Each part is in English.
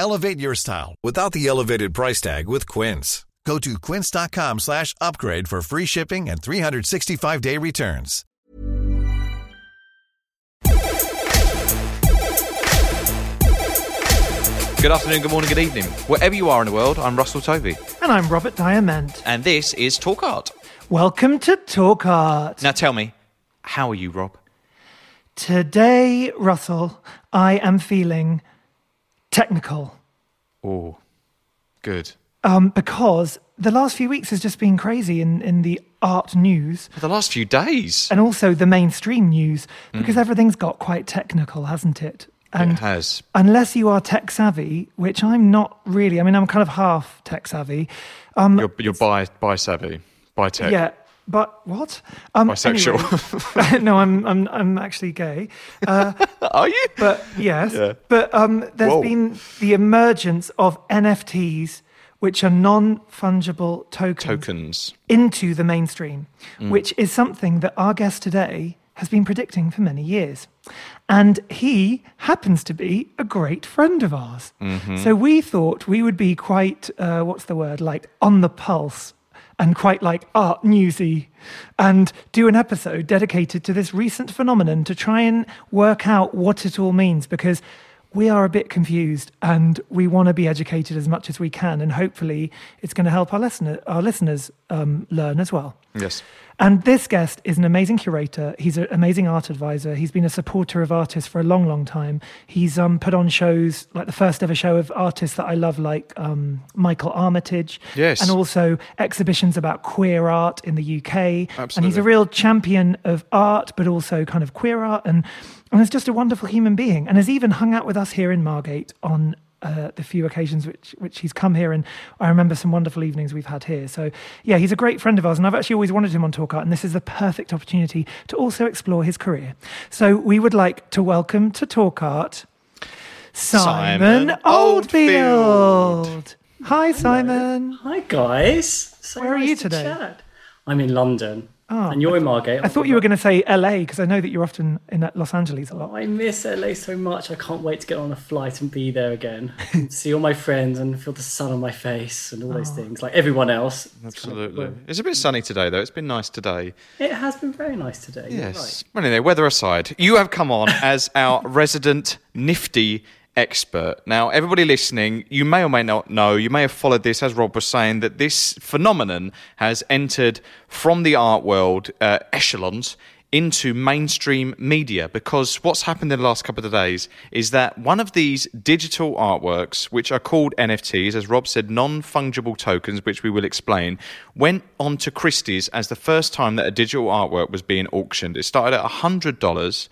Elevate your style without the elevated price tag with Quince. Go to quince.com slash upgrade for free shipping and 365-day returns. Good afternoon, good morning, good evening. Wherever you are in the world, I'm Russell Tovey. And I'm Robert Diamond. And this is Talk Art. Welcome to Talk Art. Now tell me, how are you, Rob? Today, Russell, I am feeling technical. Oh, good. Um, because the last few weeks has just been crazy in, in the art news For the last few days, and also the mainstream news because everything's got quite technical, hasn't it? And it has. unless you are tech savvy, which I'm not really, I mean, I'm kind of half tech savvy. Um, You're, you're bi, bi savvy, bi tech. Yeah, but what? Um, Bisexual. anyway. no, I'm, I'm, I'm actually gay. Uh, Are you? but yes, Yeah. but um, there's Whoa. been the emergence of NFTs, which are non-fungible tokens, Tokens. into the mainstream, Mm. which is something that our guest today has been predicting for many years. And he happens to be a great friend of ours. Mm-hmm. So we thought we would be quite, uh, what's the word, like on the pulse and quite like art newsy and do an episode dedicated to this recent phenomenon to try and work out what it all means because we are a bit confused and we want to be educated as much as we can and hopefully it's going to help our listener our listeners um, learn as well Yes. and this guest is an amazing curator. He's an amazing art advisor. He's been a supporter of artists for a long, long time. He's um, put on shows like the first ever show of artists that I love, like um, Michael Armitage. Yes. And also exhibitions about queer art in the UK. Absolutely. And he's a real champion of art, but also kind of queer art. And, and is just a wonderful human being. And has even hung out with us here in Margate on uh, the few occasions which which he's come here, and I remember some wonderful evenings we've had here. So yeah, he's a great friend of ours, and I've actually always wanted him on Talk Art, and this is the perfect opportunity to also explore his career. So we would like to welcome to Talk Art Simon, Simon Oldfield. Oldfield. Hi, Simon. Hi guys. So Where are nice you to today? chat. I'm in London, Oh, and you're in Margate. I thought you were going to say LA because I know that you're often in uh, Los Angeles a lot. Oh, I miss LA so much. I can't wait to get on a flight and be there again, see all my friends, and feel the sun on my face and all Oh. those ah. things, like everyone else. It's kind of- Absolutely. It's a bit sunny today, though. It's been nice today. it has been very nice today. you're Yes. Well, anyway, weather aside, you have come on as our resident nifty expert. Now, everybody listening, you may or may not know, you may have followed this, as Rob was saying, that this phenomenon has entered from the art world uh, echelons into mainstream media because what's happened in the last couple of days is that one of these digital artworks, which are called NFTs, as Rob said, non fungible tokens, which we will explain, went on to Christie's as the first time that a digital artwork was being auctioned. It started at $100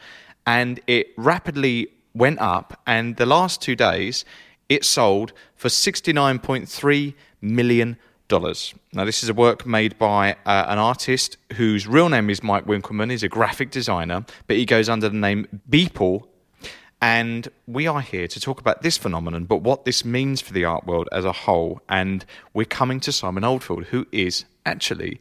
and it rapidly went up, and the last two days it sold for $69.3 million. Now, this is a work made by uh, an artist whose real name is Mike Winkelmann. He's a graphic designer, but he goes under the name Beeple. And we are here to talk about this phenomenon, but what this means for the art world as a whole. And we're coming to Simon Oldfield, who is actually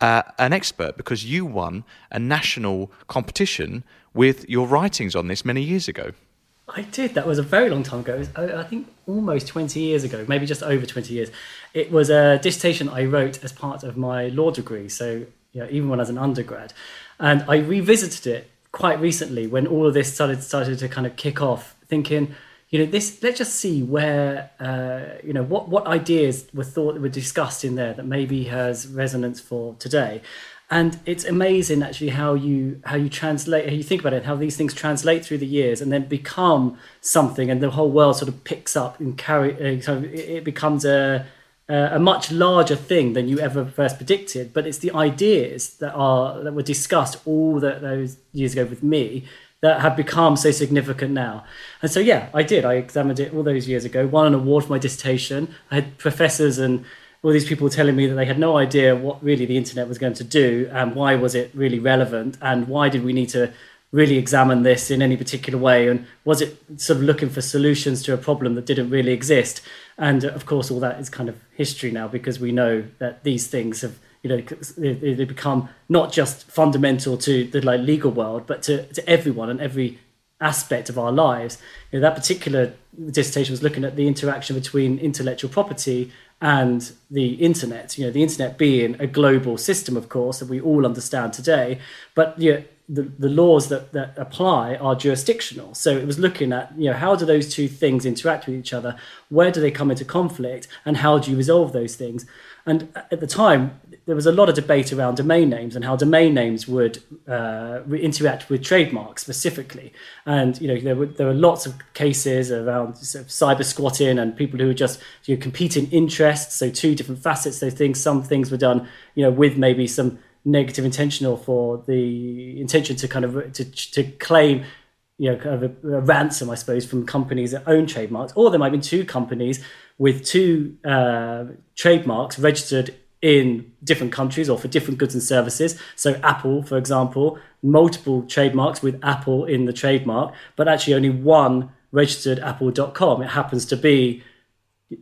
uh, an expert because you won a national competition with your writings on this many years ago. I did. That was a very long time ago. Was, I I think almost 20 years ago, maybe just over 20 years. It was a dissertation I wrote as part of my law degree. So, you know, even when I was an undergrad. And I revisited it quite recently when all of this started started to kind of kick off, thinking, you know, this. Let's just see where, uh, you know, what what ideas were thought were discussed in there that maybe has resonance for today. And it's amazing actually how you how you translate how you think about it how these things translate through the years and then become something and the whole world sort of picks up and carry uh, so it becomes a a much larger thing than you ever first predicted. But it's the ideas that are that were discussed all those years ago with me that have become so significant now. And so yeah i did. I examined it all those years ago. Won an award for my dissertation. I had professors and all these people telling me that they had no idea what really the internet was going to do and why was it really relevant and why did we need to really examine this in any particular way and was it sort of looking for solutions to a problem that didn't really exist? And of course all that is kind of history now because we know that these things have you know they become not just fundamental to the like legal world but to, to everyone and every aspect of our lives. You know, that particular dissertation was looking at the interaction between intellectual property and the internet. You know, the internet being a global system, of course, that we all understand today, but you know, the, the laws that, that apply are jurisdictional. So it was looking at, you know, how do those two things interact with each other? Where do they come into conflict? And how do you resolve those things? And at the time, there was a lot of debate around domain names and how domain names would uh, interact with trademarks specifically. And you know there were there were lots of cases around sort of cyber squatting and people who were just you know, competing interests. So two different facets. So things. Some things were done you know with maybe some negative intentional for the intention to kind of to to claim you know, kind of a, a, ransom, I suppose, from companies that own trademarks, or there might be two companies with two uh, trademarks registered in different countries or for different goods and services. So, Apple, for example, multiple trademarks with Apple in the trademark, but actually only one registered apple.com. It happens to be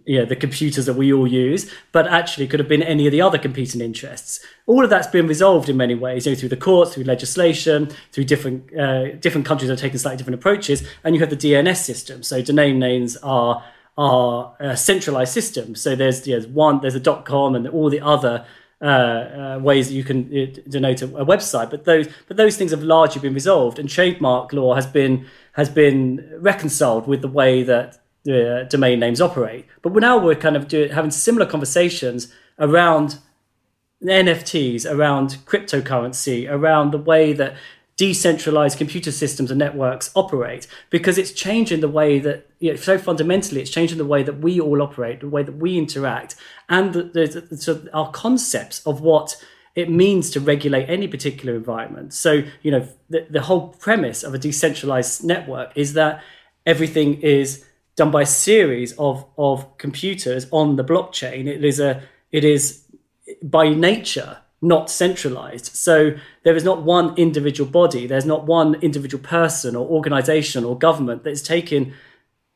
you know, the computers that we all use, but actually could have been any of the other competing interests. All of that's been resolved in many ways, you know, through the courts, through legislation, through different uh, different countries are taking slightly different approaches, and you have the DNS system. So domain names are are centralized systems. So there's, there's one, there's a dot com and all the other uh, uh, ways that you can uh, denote a, a, website. But those, but those things have largely been resolved, and trademark law has been has been reconciled with the way that the domain names operate. But now we're kind of doing, having similar conversations around NFTs, around cryptocurrency, around the way that decentralized computer systems and networks operate because it's changing the way that you know, so fundamentally it's changing the way that we all operate the way that we interact and the, the, the, so our concepts of what it means to regulate any particular environment. So you know the, the whole premise of a decentralized network is that everything is done by a series of of computers on the blockchain. It is a it is by nature not centralized. So there is not one individual body, there's not one individual person or organization or government that's taking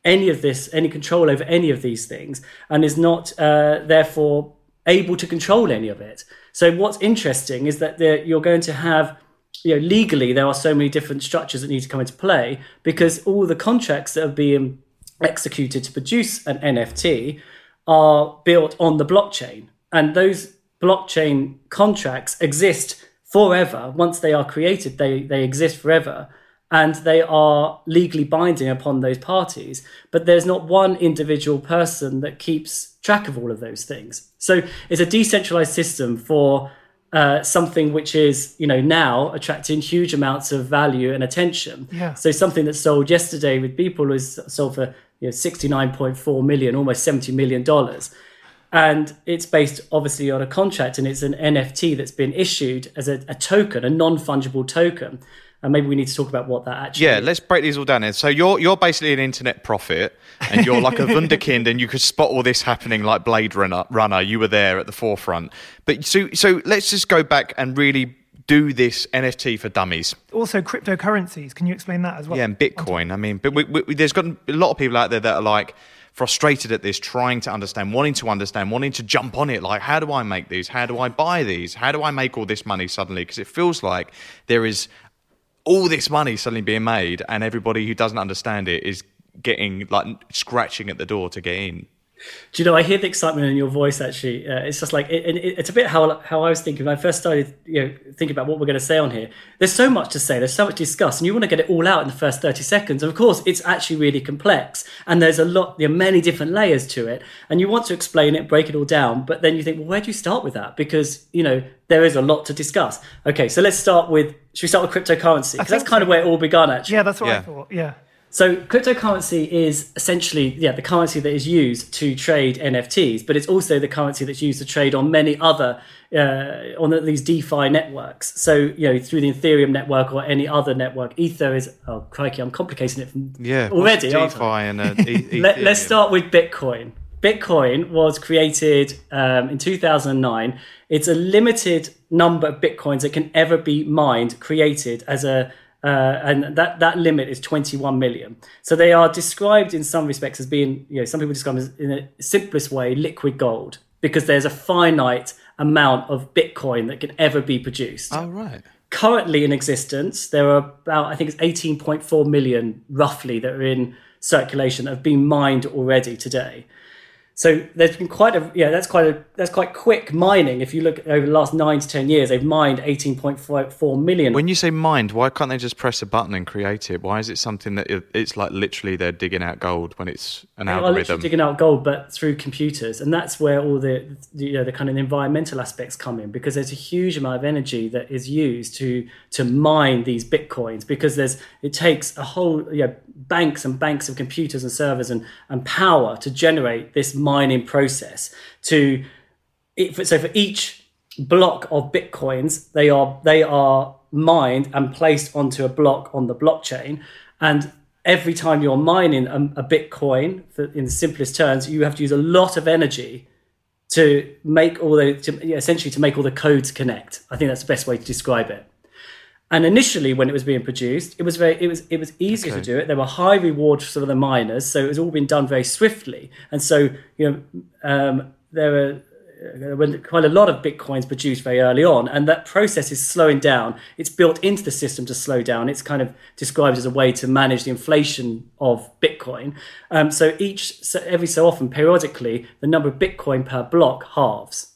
any of this, any control over any of these things, and is not uh, therefore able to control any of it. So what's interesting is that you're going to have, you know, legally there are so many different structures that need to come into play because all the contracts that are being executed to produce an NFT are built on the blockchain, and those blockchain contracts exist forever. Once they are created, they, they exist forever and they are legally binding upon those parties. But there's not one individual person that keeps track of all of those things. So it's a decentralized system for uh, something which is, you know, now attracting huge amounts of value and attention. Yeah. So something that sold yesterday with Beeple was sold for you know, 69.4 million, almost 70 million dollars and it's based obviously on a contract and it's an nft that's been issued as a, a token a non-fungible token and maybe we need to talk about what that actually yeah let's break these all down then. so you're you're basically an internet prophet and you're like a wunderkind and you could spot all this happening like blade runner runner you were there at the forefront but so so let's just go back and really do this NFT for dummies. Also, cryptocurrencies. Can you explain that as well? Yeah, and Bitcoin. I mean, but we, we, there's got a lot of people out there that are like, frustrated at this, trying to understand, wanting to understand, wanting to jump on it. Like, how do I make these? How do I buy these? How do I make all this money suddenly? Because it feels like there is all this money suddenly being made, and everybody who doesn't understand it is getting like scratching at the door to get in. Do you know? I hear the excitement in your voice. Actually, uh, it's just like it, it, it's a bit how how I was thinking when I first started, you know, thinking about what we're going to say on here. There's so much to say. There's so much to discuss, and you want to get it all out in the first thirty seconds. And of course, it's actually really complex, and there's a lot. There are many different layers to it, and you want to explain it, break it all down. But then you think, well, where do you start with that? Because you know there is a lot to discuss. Okay, so let's start with. Should we start with cryptocurrency? Because that's kind of where it all began. Actually, Yeah, that's what I thought. Yeah. So cryptocurrency is essentially yeah the currency that is used to trade NFTs, but it's also the currency that's used to trade on many other uh, on these DeFi networks. So you know through the Ethereum network or any other network. Ether is oh crikey, I'm complicating it from Yeah, already. DeFi and uh, e- Let, let's start with Bitcoin. Bitcoin was created um, in 2009. It's a limited number of bitcoins that can ever be mined, created as a, uh, and that, that limit is 21 million. So they are described in some respects as being, you know, some people describe them as, in the simplest way, liquid gold, because there's a finite amount of Bitcoin that can ever be produced Oh right. currently in existence, there are about, I think it's 18.4 million roughly that are in circulation that have been mined already today. So there's been quite a yeah that's quite a that's quite quick mining. If you look over the last nine to ten years, they've mined 18.4 million. When you say mined, why can't they just press a button and create it? Why is it something that it's like literally they're digging out gold when it's an They are algorithm? digging out gold, but through computers, and that's where all the, you know the kind of environmental aspects come in because there's a huge amount of energy that is used to to mine these bitcoins because there's it takes a whole know, banks and banks of computers and servers and and power to generate this mining process to so for each block of bitcoins they are they are mined and placed onto a block on the blockchain. And every time you're mining a, a bitcoin for, in the simplest terms you have to use a lot of energy to make all the to, essentially to make all the codes connect. I think that's the best way to describe it and initially when it was being produced it was very it was it was easier to do it. There were high rewards for some of the miners so it was all being done very swiftly. And so you know um, there were there were quite a lot of bitcoins produced very early on and that process is slowing down. It's built into the system to slow down. It's kind of described as a way to manage the inflation of bitcoin. Um, so each so every so often periodically the number of bitcoin per block halves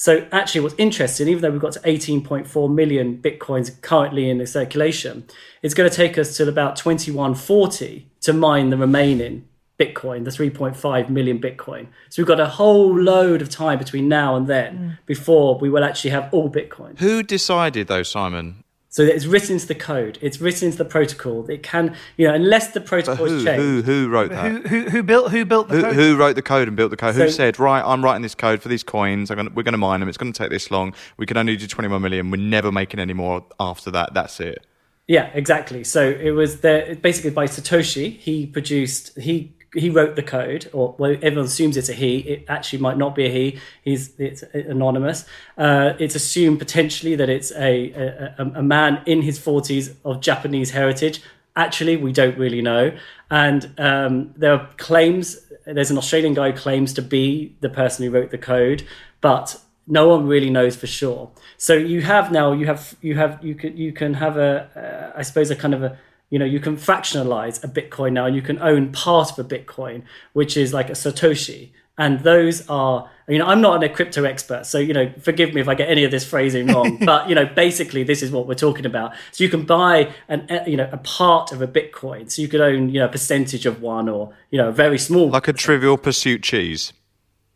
so actually, what's interesting, even though we've got to 18.4 million bitcoins currently in the circulation, it's going to take us till about 2140 to mine the remaining bitcoin, the 3.5 million bitcoin. So we've got a whole load of time between now and then mm. before we will actually have all bitcoin. Who decided though, Simon? So it's written into the code, it's written into the protocol. It can, you know, unless the But protocol who, is changed. who, who wrote that? Who, who, who built who built the Who, code? who wrote the code and built the code? who said, right, I'm writing this code for these coins. I'm gonna, we're going to mine them. It's going to take this long. We can only do 21 million. We're never making any more after that. That's it. Yeah, exactly. So it was the basically by Satoshi. He produced he he wrote the code, or well, everyone assumes it's a he. It actually might not be a he. He's it's anonymous. Uh, it's assumed potentially that it's a, a a man in his forties of Japanese heritage. Actually, we don't really know, and um, there are claims. There's an Australian guy who claims to be the person who wrote the code, but no one really knows for sure. So you have now you have you have you can you can have a uh, I suppose a kind of a you know you can fractionalize a Bitcoin now and you can own part of a Bitcoin, which is like a Satoshi. And those are, you know, I'm not a crypto expert, so you know, forgive me if I get any of this phrasing wrong. but you know, basically, this is what we're talking about. So you can buy an, uh, you know, a part of a Bitcoin. So you could own, you know, a percentage of one, or you know, a very small Like a Trivial Pursuit cheese.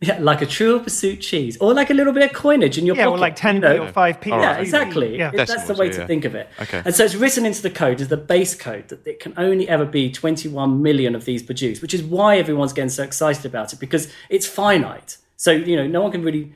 Yeah, like a Trivial Pursuit cheese, or like a little bit of coinage in your yeah, pocket. or like 10p you know? or 5p. Yeah, right. exactly. Yeah. It- that's the way yeah, to think of it. Okay. And so it's written into the code as the base code that it can only ever be 21 million of these produced, which is why everyone's getting so excited about it because it's finite. So, you know, no one can really.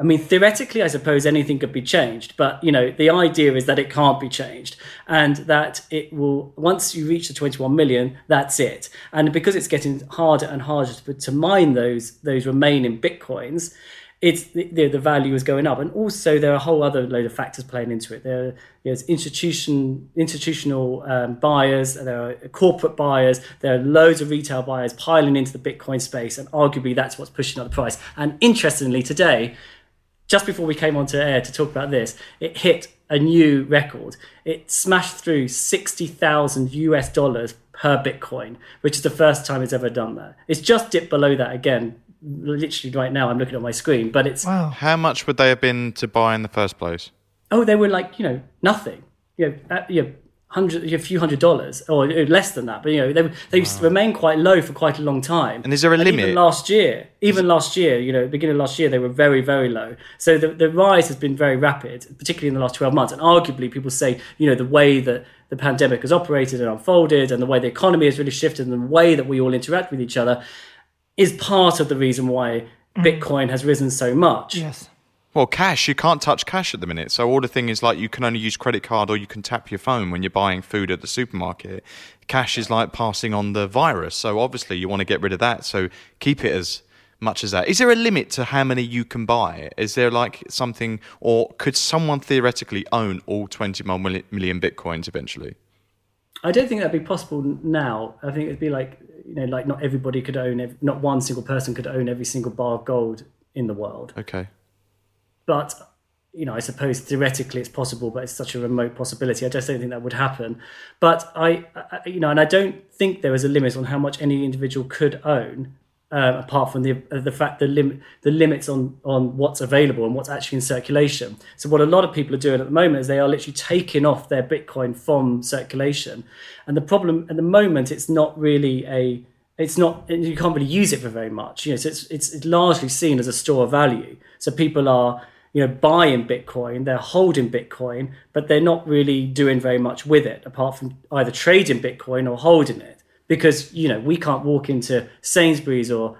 I mean, theoretically, I suppose anything could be changed, but you know, the idea is that it can't be changed, and that it will once you reach the 21 million, that's it. And because it's getting harder and harder to, to mine those those remaining bitcoins, it's the, the, value is going up, and also there are a whole other load of factors playing into it. There, there's institution institutional um, buyers, there are corporate buyers, there are loads of retail buyers piling into the Bitcoin space, and arguably that's what's pushing up the price. And interestingly, today, just before we came onto air to talk about this, it hit a new record. It smashed through sixty thousand US dollars per Bitcoin, which is the first time it's ever done that. It's just dipped below that again literally right now I'm looking at my screen, but it's Wow. How much would they have been to buy in the first place? oh they were like you know nothing, you know, uh, you know hundred a few hundred dollars or less than that, but you know they they remained quite low for quite a long time. And is there a limit? Even last year, even last year, you know, beginning of last year, they were very, very low. So the, the rise has been very rapid, particularly in the last 12 months. And arguably, people say, you know, the way that the pandemic has operated and unfolded and the way the economy has really shifted and the way that we all interact with each other is part of the reason why mm. Bitcoin has risen so much. Yes. Well, cash, you can't touch cash at the minute. So all the thing is like you can only use credit card or you can tap your phone when you're buying food at the supermarket. Cash is like passing on the virus. So obviously you want to get rid of that. So keep it as much as that. Is there a limit to how many you can buy? Is there like something, or could someone theoretically own all 20 mil- million bitcoins eventually? I don't think that'd be possible now. I think it'd be like, you know, like not everybody could own, not one single person could own every single bar of gold in the world. Okay. But you know, I suppose theoretically it's possible, but it's such a remote possibility. I just don't think that would happen. But I, I you know, and I don't think there is a limit on how much any individual could own, um, apart from the uh, the fact the limit the limits on on what's available and what's actually in circulation. So what a lot of people are doing at the moment is they are literally taking off their Bitcoin from circulation, and the problem at the moment it's not really a it's not you can't really use it for very much you know so it's, it's it's largely seen as a store of value so people are you know buying bitcoin they're holding bitcoin but they're not really doing very much with it apart from either trading bitcoin or holding it. Because you know we can't walk into sainsbury's or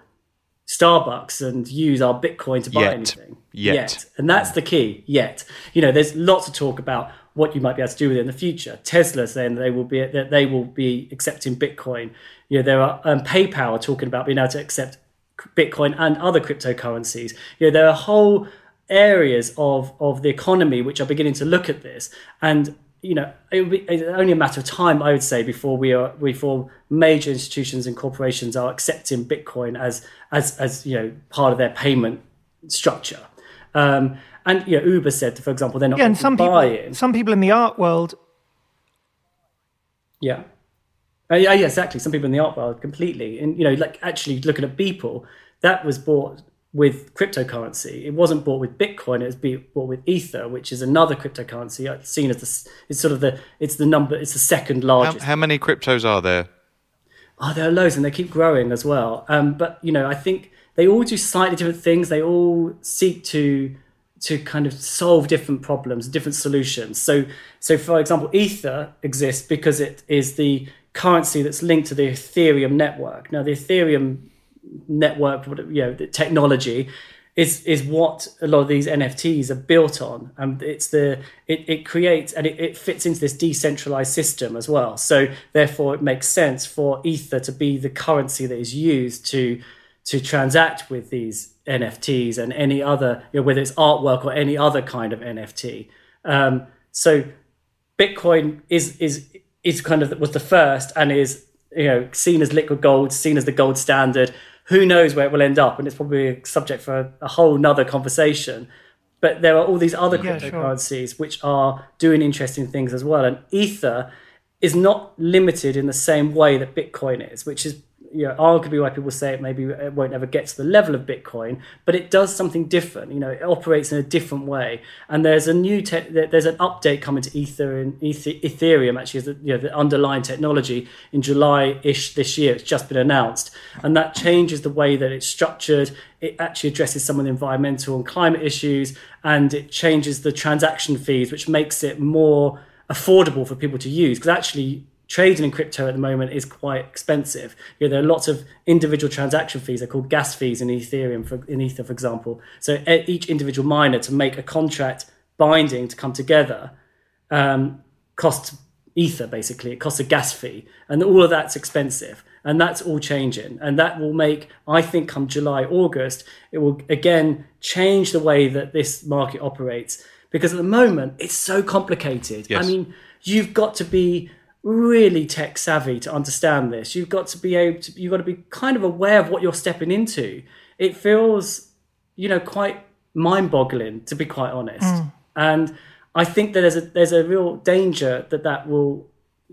starbucks and use our bitcoin to buy Yet. anything. Yet. yet. And that's the key yet. You know there's lots of talk about what you might be able to do with it in the future. Tesla saying they will be that they will be accepting bitcoin. You know there are um, paypal are talking about being able to accept bitcoin and other cryptocurrencies. You know there are whole areas of of the economy which are beginning to look at this and you know it be it's only a matter of time i would say before we are before major institutions and corporations are accepting bitcoin as as as you know part of their payment structure um and you know uber said for example they're not Yeah, and some buy people, some people in the art world, Yeah. Uh, yeah, yeah, exactly. Some people in the art world completely, and you know, like actually looking at Beeple, that was bought with cryptocurrency. It wasn't bought with Bitcoin. It was bought with Ether, which is another cryptocurrency. uh, Seen as the, it's sort of the, it's the number, it's the second How, largest. how many cryptos are there? Oh, there are loads, and they keep growing as well. Um, but you know, I think they all do slightly different things. They all seek to to kind of solve different problems, different solutions. So, so for example, Ether exists because it is the currency that's linked to the Ethereum network. Now, the Ethereum network, you know, the technology is is what a lot of these NFTs are built on, and it's the it, it creates and it, it fits into this decentralized system as well. So therefore, it makes sense for Ether to be the currency that is used to to transact with these NFTs and any other, you know, whether it's artwork or any other kind of NFT. Um, so Bitcoin is is is kind of was the first and is you know seen as liquid gold, seen as the gold standard. Who knows where it will end up, and it's probably a subject for a, a whole nother conversation. But there are all these other Yeah, sure. cryptocurrencies which are doing interesting things as well, and Ether is not limited in the same way that Bitcoin is, which is you know, arguably why people say it maybe it won't ever get to the level of Bitcoin, but it does something different. You know, it operates in a different way. And there's a new te- there- there's an update coming to Ether and Ethereum actually is the, you know, the underlying technology in July-ish this year. It's just been announced, and that changes the way that it's structured. It actually addresses some of the environmental and climate issues, and it changes the transaction fees, which makes it more affordable for people to use. Because actually, trading in crypto at the moment is quite expensive. You know, there are lots of individual transaction fees. They're called gas fees in Ethereum, for, in Ether, for example. So each individual miner to make a contract binding to come together um, costs Ether, basically. It costs a gas fee. And all of that's expensive. And that's all changing. And that will make, I think, come July, August, it will again change the way that this market operates. Because at the moment, it's so complicated. Yes. I mean, you've got to be really tech savvy to understand this. You've got to be able to, you've got to be kind of aware of what you're stepping into. It feels, you know, quite mind boggling, to be quite honest. Mm. And I think that there's a, there's a real danger that that will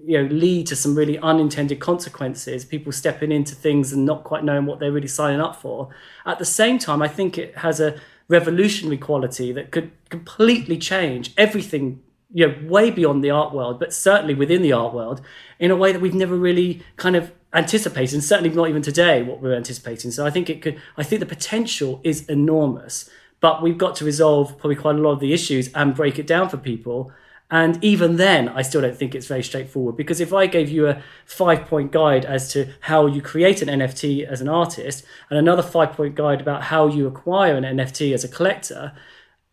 you know lead to some really unintended consequences people stepping into things and not quite knowing what they're really signing up for at the same time i think it has a revolutionary quality that could completely change everything you know way beyond the art world but certainly within the art world in a way that we've never really kind of anticipated and certainly not even today what we're anticipating. So i think it could i think the potential is enormous but we've got to resolve probably quite a lot of the issues and break it down for people. And even then, I still don't think it's very straightforward because if I gave you a five point guide as to how you create an NFT as an artist and another five point guide about how you acquire an NFT as a collector,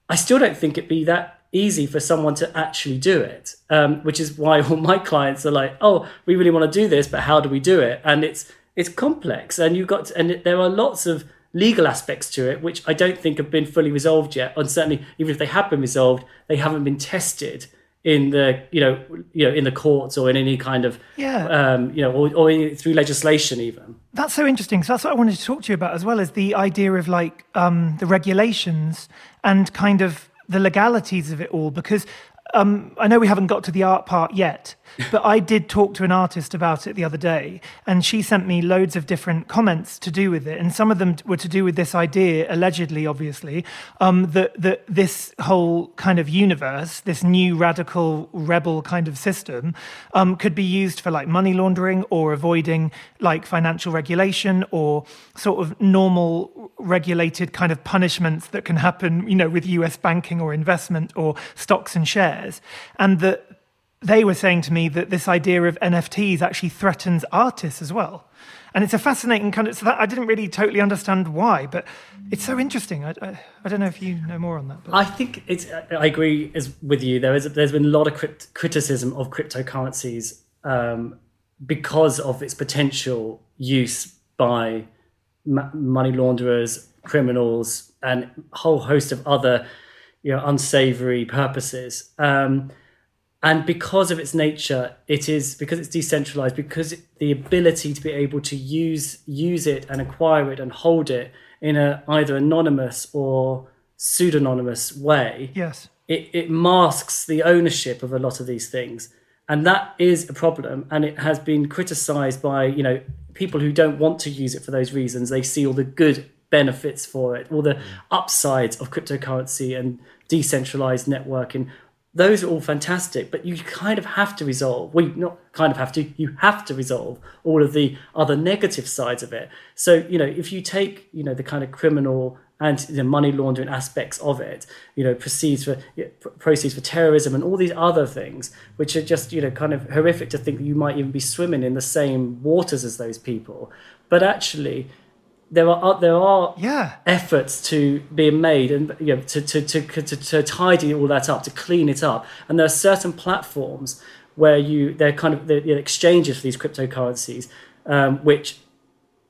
I still don't think it'd be that easy for someone to actually do it. Um, which is why all my clients are like, "Oh, we really want to do this, but how do we do it?" And it's it's complex, and you've got to, and there are lots of legal aspects to it which I don't think have been fully resolved yet. And certainly, even if they have been resolved, they haven't been tested in the you know you know in the courts or in any kind of yeah um, you know or, or through legislation even that's so interesting so that's what i wanted to talk to you about as well as the idea of like um, the regulations and kind of the legalities of it all because um, I know we haven't got to the art part yet, but I did talk to an artist about it the other day, and she sent me loads of different comments to do with it, and some of them were to do with this idea, allegedly, obviously, um, that that this whole kind of universe, this new radical rebel kind of system, um, could be used for like money laundering or avoiding like financial regulation or sort of normal regulated kind of punishments that can happen, you know, with U.S. banking or investment or stocks and shares, and that they were saying to me that this idea of NFTs actually threatens artists as well. And it's a fascinating kind of, so that I didn't really totally understand why, but it's so interesting. I, I, I don't know if you know more on that. But. I think it's, I agree as, with you. There is, there's been a lot of crypt, criticism of cryptocurrencies um, because of its potential use by money launderers, criminals, and a whole host of other you know, unsavory purposes. Um, and because of its nature it is because it's decentralized because the ability to be able to use use it and acquire it and hold it in a either anonymous or pseudonymous way yes. it, it masks the ownership of a lot of these things. And that is a problem and it has been criticized by you know people who don't want to use it for those reasons. They see all the good benefits for it all the mm. upsides of cryptocurrency and decentralized networking those are all fantastic, but you kind of have to resolve. We not kind of have to. You have to resolve all of the other negative sides of it. So you know, if you take you know the kind of criminal and the money laundering aspects of it, you know, proceeds for proceeds for terrorism and all these other things, which are just you know kind of horrific to think that you might even be swimming in the same waters as those people. But actually, there are there are yeah. efforts to being made and you know, to, to, to, to, to tidy all that up, to clean it up. And there are certain platforms where you they're kind of the exchanges for these cryptocurrencies, um, which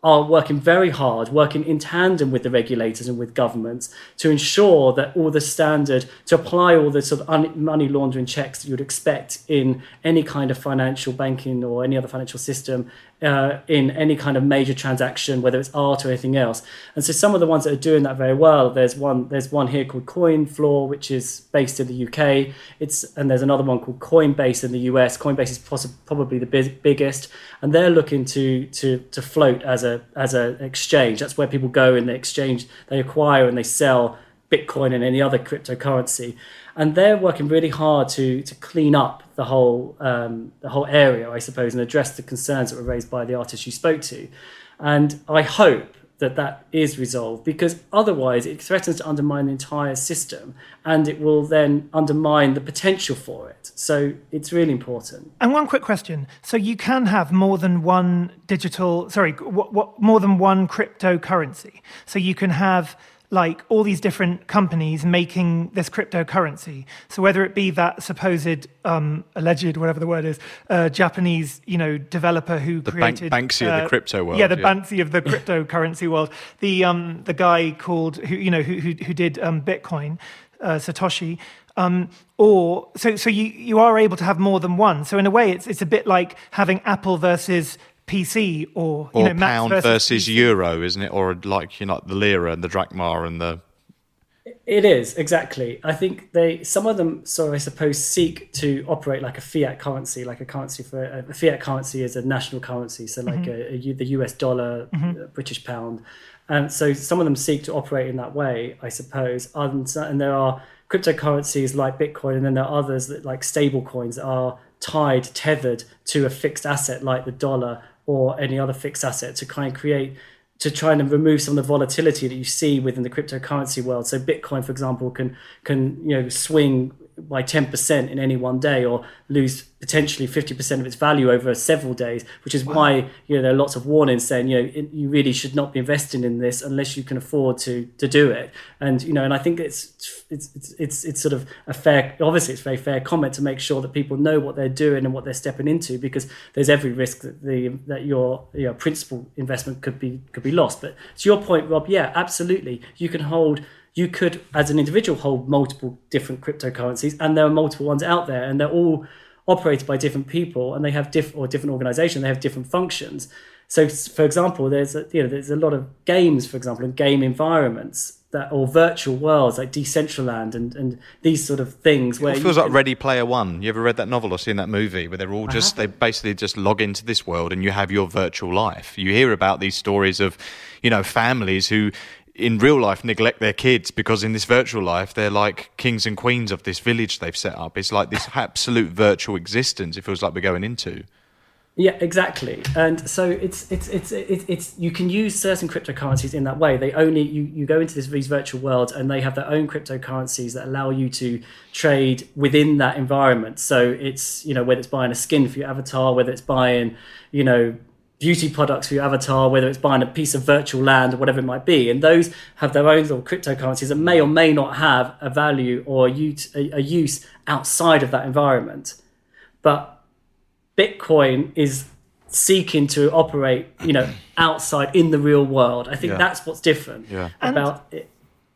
are working very hard, working in tandem with the regulators and with governments to ensure that all the standard, to apply all the sort of un- money laundering checks that you'd expect in any kind of financial banking or any other financial system uh, in any kind of major transaction, whether it's art or anything else. And so some of the ones that are doing that very well, there's one there's one here called CoinFloor, which is based in the UK. It's and there's another one called Coinbase in the US. Coinbase is poss- probably the big, biggest, and they're looking to to to float as a as an exchange. That's where people go and they exchange, they acquire and they sell Bitcoin and any other cryptocurrency and they're working really hard to to clean up the whole um, the whole area, I suppose, and address the concerns that were raised by the artists you spoke to. And I hope that that is resolved because otherwise it threatens to undermine the entire system and it will then undermine the potential for it. So it's really important. And one quick question. So you can have more than one digital, sorry, what, what, more than one cryptocurrency. So you can have like all these different companies making this cryptocurrency. So whether it be that supposed um, alleged, whatever the word is, uh, Japanese, you know, developer who the created Bank- Banksy uh, of the uh, crypto world, yeah, the yeah. Banksy of the cryptocurrency world, the um, the guy called who you know who who, who did um, Bitcoin, uh, Satoshi. Um, or so, so you, you are able to have more than one. So in a way, it's it's a bit like having Apple versus PC or or know, pound versus, versus, euro, isn't it? Or like you know the lira and the drachma and the It is exactly. I think they some of them, so I suppose, seek to operate like a fiat currency, like a currency for a fiat currency is a national currency, so like mm-hmm. a, a, the U.S. dollar, mm-hmm. British pound, and so some of them seek to operate in that way, I suppose. And, and there are cryptocurrencies like Bitcoin, and then there are others that like stable coins that are tied, tethered to a fixed asset like the dollar or any other fixed asset to kind of create to try and remove some of the volatility that you see within the cryptocurrency world. So Bitcoin, for example, can can you know swing by 10% in any one day or lose potentially 50% of its value over several days which is wow. why you know there are lots of warnings saying you know it, you really should not be investing in this unless you can afford to to do it. And you know and i think it's it's it's it's, it's sort of a fair obviously it's a very fair comment to make sure that people know what they're doing and what they're stepping into because there's every risk that the that your your principal investment could be could be lost. But to your point rob yeah absolutely. You can hold you could, as an individual, hold multiple different cryptocurrencies, and there are multiple ones out there, and they're all operated by different people, and they have different or different organizations. They have different functions. So, for example, there's a, you know there's a lot of games, for example, and game environments that or virtual worlds like Decentraland and and these sort of things. Where it feels like Ready Player One. You ever read that novel or seen that movie where they're all just they basically just log into this world and you have your virtual life. You hear about these stories of you know families who in real life neglect their kids because in this virtual life they're like kings and queens of this village they've set up. It's like this absolute virtual existence. It feels like we're going into. Yeah, exactly. And so it's it's it's it's, it's you can use certain cryptocurrencies in that way. They only you, you go into this, these virtual worlds and they have their own cryptocurrencies that allow you to trade within that environment. So it's you know whether it's buying a skin for your avatar, whether it's buying you know beauty products for your avatar, whether it's buying a piece of virtual land or whatever it might be. And those have their own little cryptocurrencies that may or may not have a value or a use, a, a use outside of that environment. But Bitcoin is seeking to operate, you know, outside in the real world. I think yeah. that's what's different yeah. about and, it.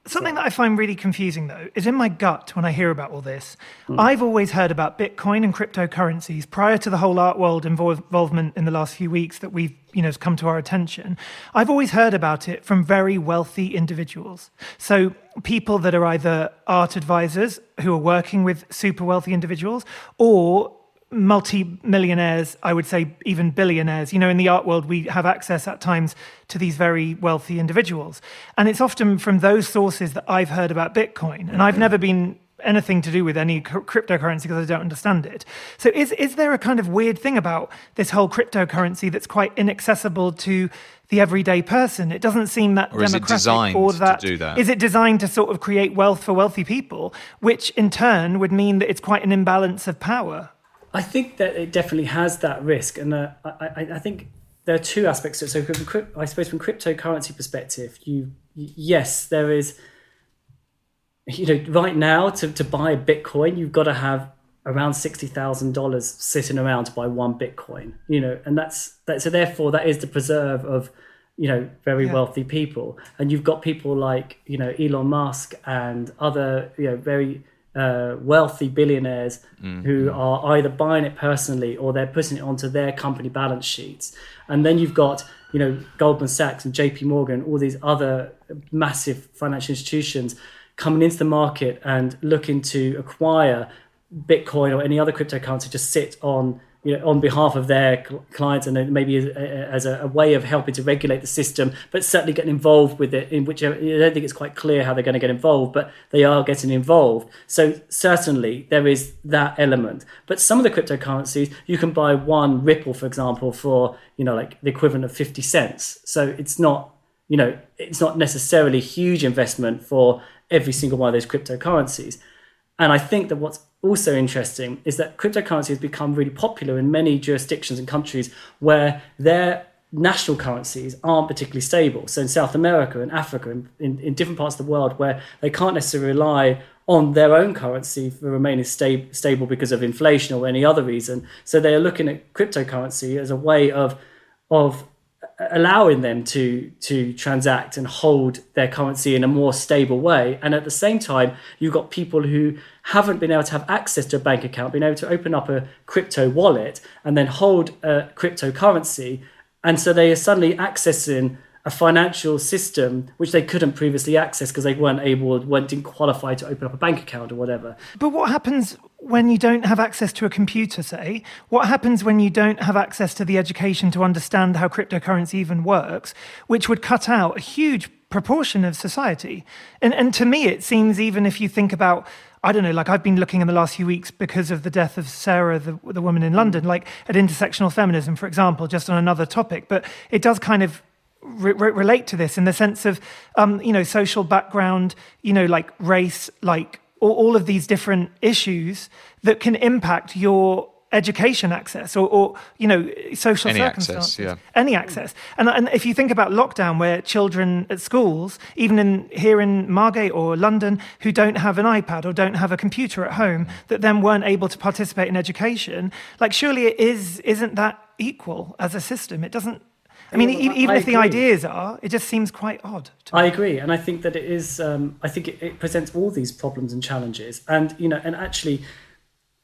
Something that I find really confusing, though, is in my gut when I hear about all this. Mm. I've always heard about Bitcoin and cryptocurrencies prior to the whole art world involvement in the last few weeks that we've, you know, come to our attention. I've always heard about it from very wealthy individuals. So people that are either art advisors who are working with super wealthy individuals, or multi-millionaires i would say even billionaires you know in the art world we have access at times to these very wealthy individuals and it's often from those sources that i've heard about bitcoin and i've never been anything to do with any cryptocurrency because i don't understand it so is is there a kind of weird thing about this whole cryptocurrency that's quite inaccessible to the everyday person. It doesn't seem that or democratic or that, to do that. Is it designed to sort of create wealth for wealthy people, which in turn would mean that it's quite an imbalance of power? I think that it definitely has that risk, and uh, I, I, think there are two aspects to it. So, from, I suppose from cryptocurrency perspective, you yes, there is. You know, right now to, to buy a Bitcoin, you've got to have around sixty thousand dollars sitting around to buy one Bitcoin. You know, and that's that. So therefore, that is the preserve of you know very yeah. wealthy people, and you've got people like you know Elon Musk and other you know very uh, wealthy billionaires mm-hmm. who are either buying it personally or they're putting it onto their company balance sheets. And then you've got, you know, Goldman Sachs and JP Morgan, all these other massive financial institutions coming into the market and looking to acquire Bitcoin or any other cryptocurrency to sit on you know, on behalf of their clients and maybe as a, a, way of helping to regulate the system, but certainly getting involved with it. In which uh, I don't think it's quite clear how they're going to get involved, but they are getting involved. So certainly there is that element. But some of the cryptocurrencies, you can buy one Ripple, for example, for you know like the equivalent of fifty cents. So it's not you know it's not necessarily huge investment for every single one of those cryptocurrencies. And I think that what's also interesting is that cryptocurrency has become really popular in many jurisdictions and countries where their national currencies aren't particularly stable. So in South America and Africa, in, in, in, different parts of the world where they can't necessarily rely on their own currency for remaining sta- stable because of inflation or any other reason. So they are looking at cryptocurrency as a way of of allowing them to to transact and hold their currency in a more stable way and at the same time you've got people who haven't been able to have access to a bank account being able to open up a crypto wallet and then hold a cryptocurrency and so they are suddenly accessing a financial system which they couldn't previously access because they weren't able, weren't didn't qualify to open up a bank account or whatever. But what happens when you don't have access to a computer, say? What happens when you don't have access to the education to understand how cryptocurrency even works, which would cut out a huge proportion of society? And, and to me, it seems even if you think about I don't know, like I've been looking in the last few weeks because of the death of Sarah, the, the woman in London, like at intersectional feminism, for example, just on another topic. But it does kind of re- relate to this in the sense of, um, you know, social background, you know, like race, like all, all of these different issues that can impact your education access or, or you know social any circumstances. access, yeah. any access. And, and if you think about lockdown where children at schools even in here in margate or london who don't have an ipad or don't have a computer at home that then weren't able to participate in education like surely it is isn't that equal as a system? It doesn't I mean, Well, even I if the ideas are, it just seems quite odd. To I agree, and I think that it is. Um, I think it, it presents all these problems and challenges, and you know, and actually,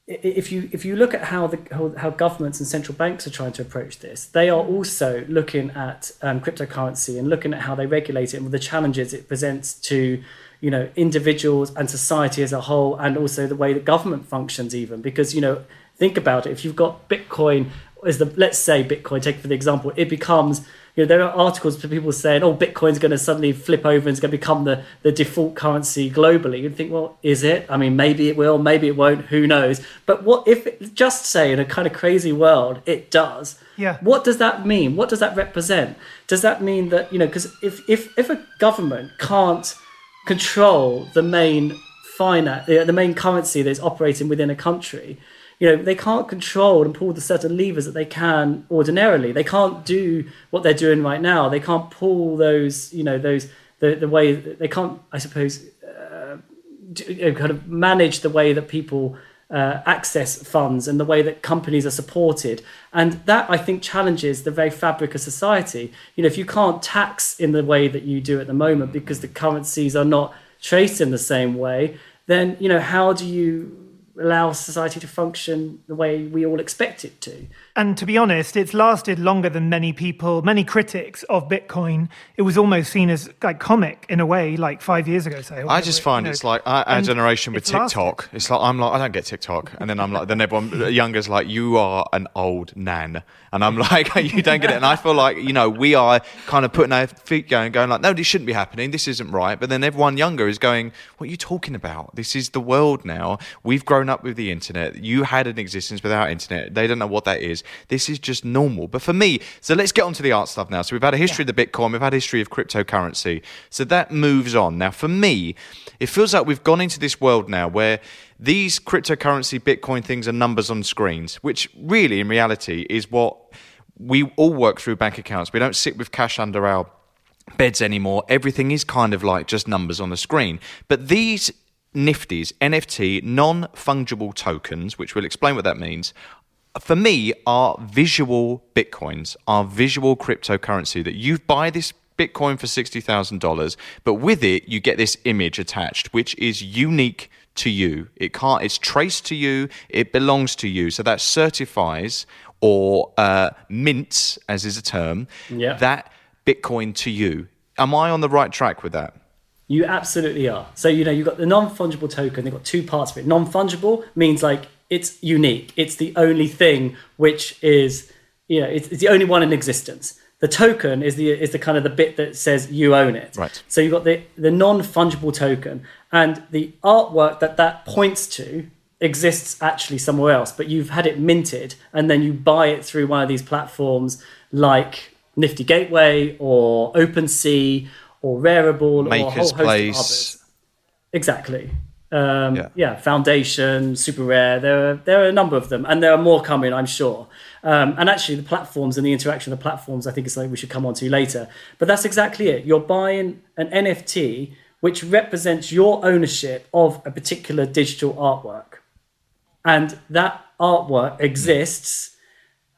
if you if you look at how the how, how governments and central banks are trying to approach this, they are also looking at um, cryptocurrency and looking at how they regulate it and the challenges it presents to you know individuals and society as a whole, and also the way that government functions, even because you know think about it. If you've got Bitcoin as the let's say Bitcoin, take it for the example, it becomes you know there are articles for people saying, oh, Bitcoin's going to suddenly flip over and it's going to become the the default currency globally. You'd think, well, is it? I mean, maybe it will, maybe it won't. Who knows? But what if it, just say in a kind of crazy world it does? Yeah. What does that mean? What does that represent? Does that mean that you know? Because if if if a government can't control the main finance, the main currency that's operating within a country, you know, they can't control and pull the certain levers that they can ordinarily. They can't do what they're doing right now. They can't pull those, you know, those the the way they can't, I suppose, uh, do, you know, kind of manage the way that people. Uh, access funds and the way that companies are supported. And that, I think, challenges the very fabric of society. You know, if you can't tax in the way that you do at the moment because the currencies are not traced in the same way, then, you know, how do you allow society to function the way we all expect it to? And to be honest, it's lasted longer than many people, many critics of Bitcoin. It was almost seen as like comic in a way, like five years ago. Say, I just you find know. it's like our, our generation with it's lasted. TikTok. It's like I'm like I don't get TikTok, and then I'm like then everyone younger's like you are an old nan, and I'm like you don't get it, and I feel like you know we are kind of putting our feet going, going like no, this shouldn't be happening, this isn't right, but then everyone younger is going, what are you talking about? This is the world now. We've grown up with the internet. You had an existence without internet. They don't know what that is. This is just normal. But for me, so let's get on to the art stuff now. So we've had a history of the Bitcoin, we've had a history of cryptocurrency. So that moves on. Now for me, it feels like we've gone into this world now where these cryptocurrency Bitcoin things are numbers on screens, which really in reality is what we all work through bank accounts. We don't sit with cash under our beds anymore. Everything is kind of like just numbers on the screen. But these Nifties, NFT, non fungible tokens, which we'll explain what that means, for me are visual bitcoins, are visual cryptocurrency that you buy this Bitcoin for $60,000, but with it, you get this image attached, which is unique to you. It can't, it's traced to you, it belongs to you. So that certifies or uh, mints, as is a term, Yeah. that Bitcoin to you. Am I on the right track with that? You absolutely are. So, you know, you've got the non fungible token, they've got two parts of it. Non fungible means like it's unique, it's the only thing which is, you know, it's, it's the only one in existence. The token is the is the kind of the bit that says you own it. Right. So you've got the, the non fungible token, and the artwork that that points to exists actually somewhere else, but you've had it minted, and then you buy it through one of these platforms like Nifty Gateway or OpenSea or Rarible or a whole Maker's host of Place. others. Exactly. Um, Yeah. yeah. Foundation, Super Rare. There are there are a number of them, and there are more coming, I'm sure. Um, and actually, the platforms and the interaction of the platforms, I think, is something we should come on to later. But that's exactly it. You're buying an NFT which represents your ownership of a particular digital artwork, and that artwork exists,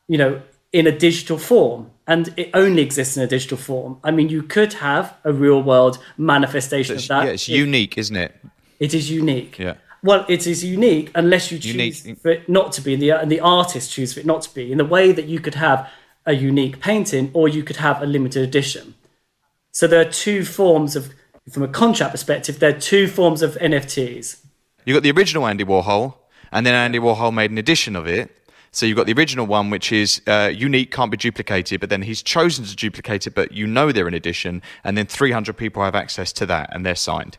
you know, in a digital form. And it only exists in a digital form. I mean, you could have a real world manifestation of that. yeah, it's unique, isn't it? It is unique. Yeah. Well, it is unique unless you choose Unique. for it not to be, and the, and the artist choose for it not to be. In the way that you could have a unique painting, or you could have a limited edition. So there are two forms of, from a contract perspective, there are two forms of NFTs. You got the original Andy Warhol, and then Andy Warhol made an edition of it. So you've got the original one, which is uh, unique, can't be duplicated, but then he's chosen to duplicate it, but you know they're an edition, and then 300 people have access to that, and they're signed.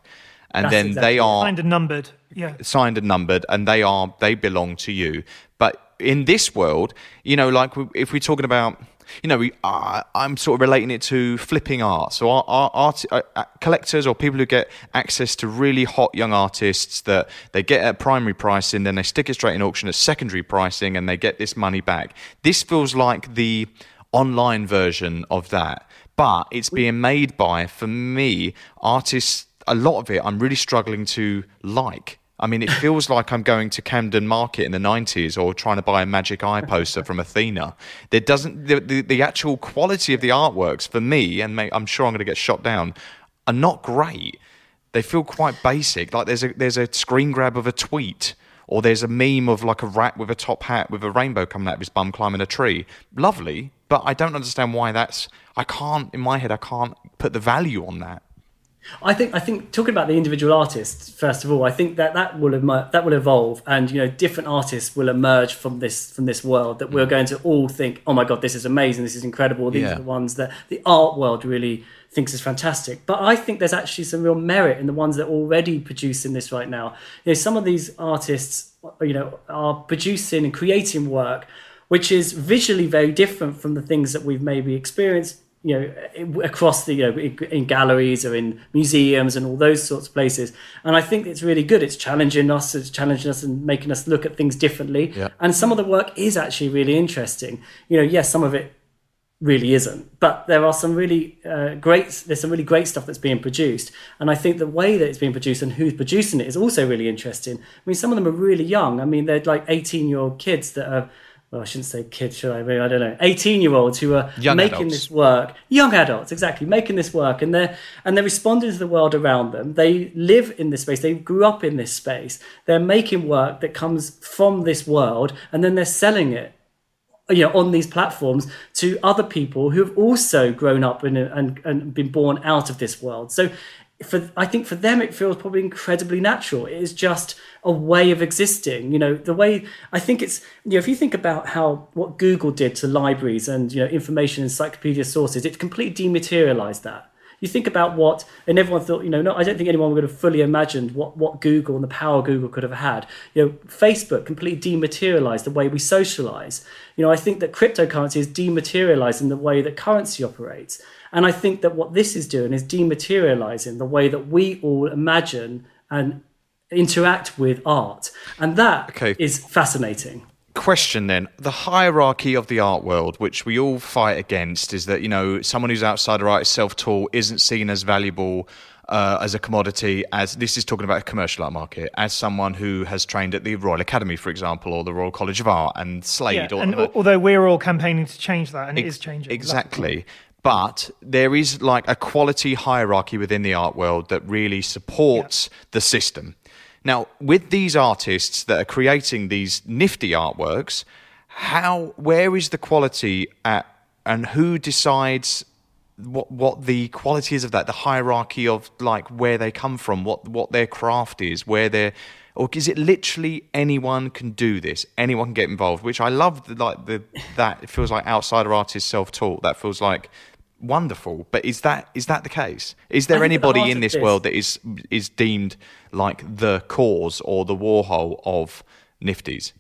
And That's then exactly they are Signed and numbered. Yeah. signed and numbered, and they are they belong to you. But in this world, you know, like we- if we're talking about, you know, we uh, I'm sort of relating it to flipping art. So our, our art uh, uh, collectors or people who get access to really hot young artists that they get at primary pricing, then they stick it straight in auction at secondary pricing, and they get this money back. This feels like the online version of that, but it's being made by, for me, artists. A lot of it, I'm really struggling to like. I mean, it feels like I'm going to Camden Market in the 90s or trying to buy a Magic Eye poster from Athena. There doesn't the, the, the actual quality of the artworks for me, and I'm sure I'm going to get shot down, are not great. They feel quite basic. Like there's a there's a screen grab of a tweet, or there's a meme of like a rat with a top hat with a rainbow coming out of his bum climbing a tree. Lovely, but I don't understand why that's. I can't in my head. I can't put the value on that. I think I think talking about the individual artists first of all, I think that that will emer- that will evolve, and you know different artists will emerge from this from this world that we're mm. going to all think, oh my god, this is amazing, this is incredible. These Yeah. are the ones that the art world really thinks is fantastic. But I think there's actually some real merit in the ones that are already producing this right now. You know, some of these artists, you know, are producing and creating work which is visually very different from the things that we've maybe experienced you know across the you know in, galleries or in museums and all those sorts of places. And i think it's really good. It's challenging us it's challenging us and making us look at things differently. Yeah. and some of the work is actually really interesting. You know yes some of it really isn't but there are some really uh, great there's some really great stuff that's being produced. And i think the way that it's being produced and who's producing it is also really interesting. I mean some of them are really young. I mean they're like 18 year old kids that are well, I shouldn't say kids, should I? I, mean, I don't know. Eighteen-year-olds who are Young making adults. this work, young adults, exactly, making this work, and they're and they're responding to the world around them. They live in this space. They grew up in this space. They're making work that comes from this world, and then they're selling it you know on these platforms to other people who have also grown up in a, and, and been born out of this world so for i think for them it feels probably incredibly natural it is just a way of existing you know the way i think it's you know if you think about how what google did to libraries and you know information encyclopedia sources it completely dematerialized that you think about what, and everyone thought, you know, no, I don't think anyone would have fully imagined what, what Google and the power Google could have had. You know, Facebook completely dematerialized the way we socialize. You know, I think that cryptocurrency is dematerializing the way that currency operates. And I think that what this is doing is dematerializing the way that we all imagine and interact with art. And that is Okay. is fascinating. question then the hierarchy of the art world which we all fight against is that you know someone who's outside of art self-taught isn't seen as valuable uh, as a commodity as this is talking about a commercial art market as someone who has trained at the royal academy for example or the royal college of art and slade Yeah, or and although we're all campaigning to change that, and it is changing. Exactly. But there is like a quality hierarchy within the art world that really supports the system. Now, with these artists that are creating these nifty artworks, how where is the quality at and who decides what what the quality is of that, the hierarchy of like where they come from, what what their craft is, where they're or is it literally anyone can do this? Anyone can get involved, which I love. The, like the that it feels like outsider artists self-taught. That feels like wonderful. But is that is that the case? Is there anybody in this this- world that is is deemed like the cause or the Warhol of nifties?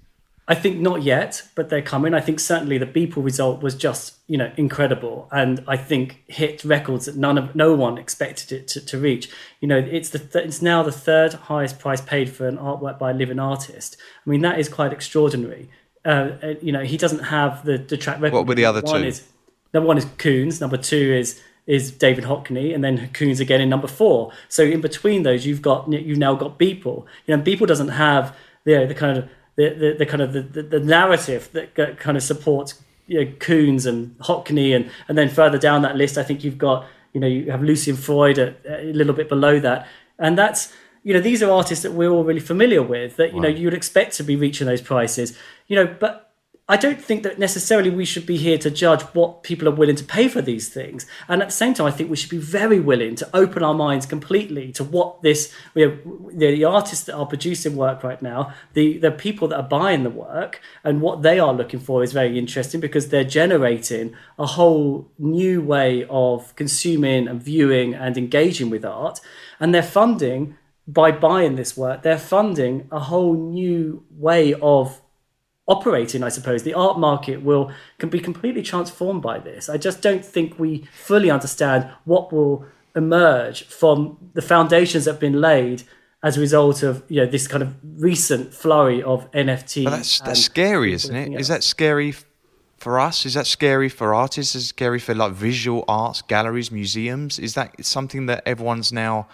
I think not yet, but they're coming. I think certainly the Beeple result was just, you know, incredible, and I think hit records that none of no one expected it to, to reach. You know, it's the th- it's now the third highest price paid for an artwork by a living artist. I mean, that is quite extraordinary. Uh, uh, you know, he doesn't have the, the track record. What were the other one two? Is, number one is Koons. Number two is is David Hockney, and then Koons again in number four. So in between those, you've got you've now got Beeple. You know, Beeple doesn't have the the kind of the, the, the kind of the, the, the narrative that kind of supports you know, Koons and Hockney, and and then further down that list, I think you've got you know you have Lucian Freud at, a little bit below that, and that's you know these are artists that we're all really familiar with that you know you'd expect to be reaching those prices, you know, but I don't think that necessarily we should be here to judge what people are willing to pay for these things. And at the same time, I think we should be very willing to open our minds completely to what this, you know, the, artists that are producing work right now, the, the people that are buying the work, and what they are looking for is very interesting because they're generating a whole new way of consuming and viewing and engaging with art. And they're funding, by buying this work, they're funding a whole new way of operating, I suppose. The art market will can be completely transformed by this. I just don't think we fully understand what will emerge from the foundations that have been laid as a result of you know this kind of recent flurry of NFT. But that's that's scary, isn't it? Is that scary for us? Is that scary for artists? Is it scary for like visual arts galleries, museums? Is that something that everyone's now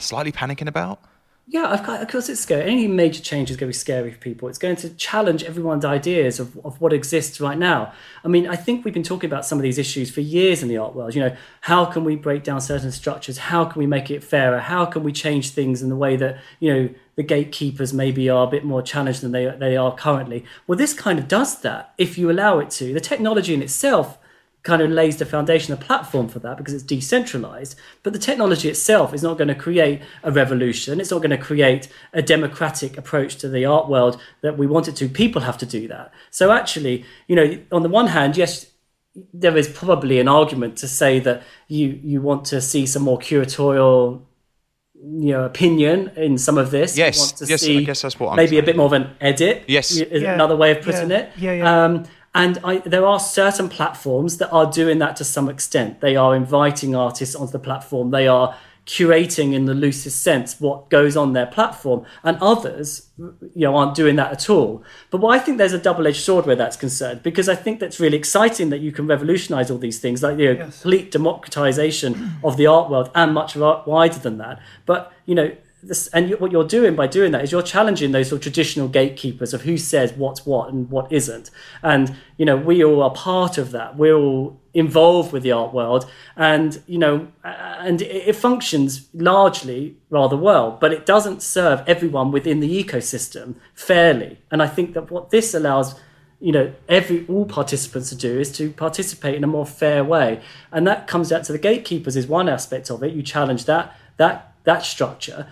slightly panicking about? Yeah, of course it's scary. Any major change is going to be scary for people. It's going to challenge everyone's ideas of, of what exists right now. I mean, I think we've been talking about some of these issues for years in the art world. You know, how can we break down certain structures? How can we make it fairer? How can we change things in the way that, you know, the gatekeepers maybe are a bit more challenged than they, they are currently? Well, this kind of does that if you allow it to. The technology in itself kind of lays the foundation, a platform for that because it's decentralized. But the technology itself is not going to create a revolution. It's not going to create a democratic approach to the art world that we want it to. People have to do that. So actually, you know, on the one hand, yes, there is probably an argument to say that you you want to see some more curatorial you know opinion in some of this. Yes, yes, I guess that's what I'm maybe saying. a bit more of an edit. Yes, is yeah. another way of putting yeah. it. Yeah, yeah. Um, and I, there are certain platforms that are doing that to some extent. They are inviting artists onto the platform. They are curating in the loosest sense what goes on their platform and others you know aren't doing that at all but what i think there's a double-edged sword where that's concerned because i think that's really exciting that you can revolutionize all these things like you know Yes. complete democratization of the art world and much wider than that but you know this, and what you're doing by doing that is you're challenging those sort of traditional gatekeepers of who says what's what and what isn't. And you know, we all are part of that. We're all involved with the art world, and you know, and it, functions largely rather well, but it doesn't serve everyone within the ecosystem fairly. And I think that what this allows you know every all participants to do is to participate in a more fair way and that comes down to the gatekeepers is one aspect of it you challenge that that that structure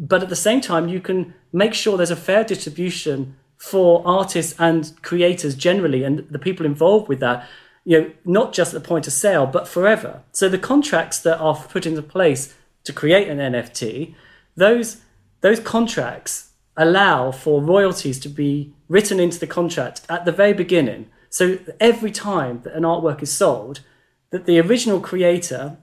but at the same time you can make sure there's a fair distribution for artists and creators generally and the people involved with that you know not just at the point of sale but forever. So the contracts that are put into place to create an nft those those contracts allow for royalties to be written into the contract at the very beginning. So every time that an artwork is sold that the original creator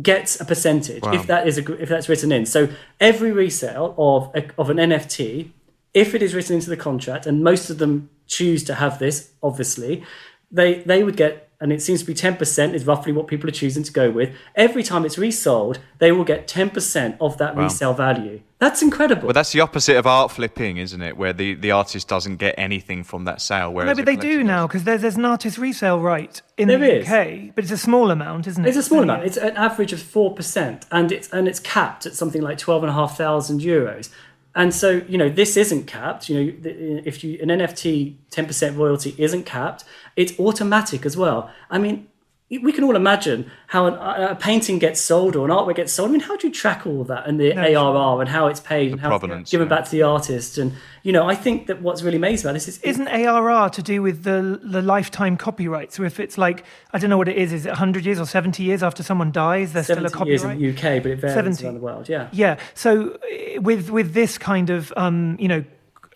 gets a percentage if that is a, if that's written in. So every resale of a, of an NFT, if it is written into the contract, and most of them choose to have this, obviously, they they would get. And it seems to be 10% is roughly what people are choosing to go with. Every time it's resold, they will get 10% of that resale value. That's incredible. Well, that's the opposite of art flipping, isn't it? Where the, the artist doesn't get anything from that sale. Whereas No, but they do collector now because there's, there's an artist resale right in There the is. UK, but it's a small amount, isn't it? It's a small So, amount. It's an average of four percent, and it's and it's capped at something like twelve and a half thousand euros. And so you know this isn't capped. You know if you an NFT ten percent royalty isn't capped, it's automatic as well. I mean. We can all imagine how an, a painting gets sold or an artwork gets sold. I mean, how do you track all of that and the ARR and how it's paid and how it's given yeah. back to the artist? And you know, I think that what's really amazing about this is Isn't ARR to do with the the lifetime copyright? So if it's like I don't know what it is, is it 100 years or 70 years after someone dies, there's still a 70 years copyright? in the UK, but it varies 70. around the world. Yeah. Yeah. So eh, with with this kind of um, you know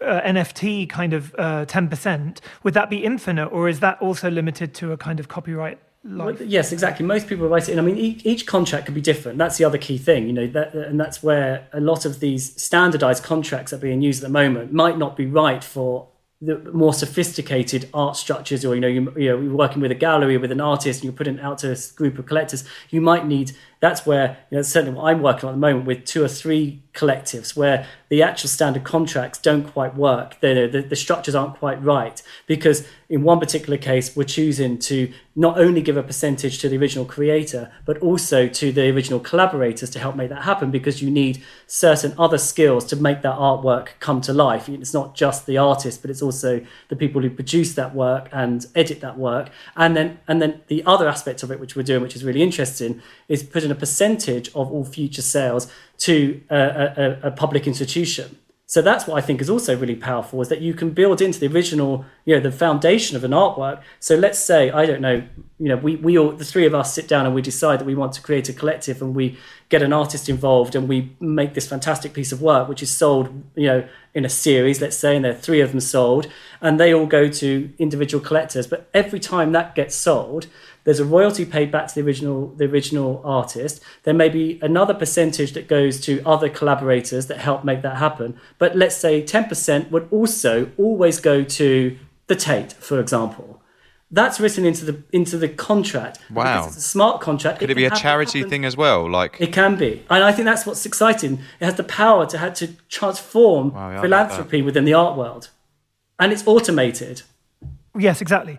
uh, NFT kind of uh, ten percent, would that be infinite, or is that also limited to a kind of copyright life? Well, yes, exactly. Most people write it in. I mean, each, each contract could be different. That's the other key thing, you know, that, and that's where a lot of these standardized contracts that are being used at the moment might not be right for the more sophisticated art structures, or you know, you, you know, you're working with a gallery with an artist, and you're putting it out to a group of collectors. You might need that's where you know certainly what I'm working on at the moment with two or three collectives where the actual standard contracts don't quite work. The, the, the, structures aren't quite right because in one particular case, we're choosing to not only give a percentage to the original creator, but also to the original collaborators to help make that happen because you need certain other skills to make that artwork come to life. It's not just the artist, but it's also the people who produce that work and edit that work. And then, and then the other aspect of it, which we're doing, which is really interesting, is putting a percentage of all future sales to a, a, a, public institution. So that's what I think is also really powerful is that you can build into the original, you know, the foundation of an artwork. So let's say, I don't know, you know, we, we all, the three of us sit down and we decide that we want to create a collective and we get an artist involved and we make this fantastic piece of work, which is sold, you know, in a series, let's say, and there are three of them sold and they all go to individual collectors. But every time that gets sold, there's a royalty paid back to the original the original artist. There may be another percentage that goes to other collaborators that help make that happen. But let's say 10% would also always go to the Tate, for example. That's written into the into the contract. Wow, it's a smart contract. Could it, it be a charity thing as well? Like it can be, and I think that's what's exciting. It has the power to have to transform wow, yeah, philanthropy within the art world, and it's automated. Yes, exactly.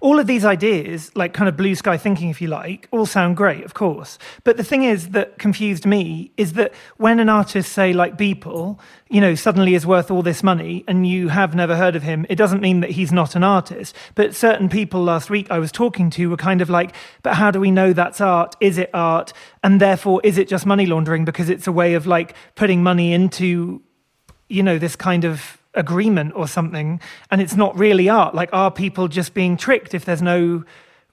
All of these ideas, like kind of blue sky thinking, if you like, all sound great, of course. But the thing is that confused me is that when an artist, say, like Beeple, you know, suddenly is worth all this money and you have never heard of him, it doesn't mean that he's not an artist. But certain people last week I was talking to were kind of like, but how do we know that's art? Is it art? And therefore, is it just money laundering because it's a way of like putting money into, you know, this kind of agreement or something and it's not really art. Like are people just being tricked if there's no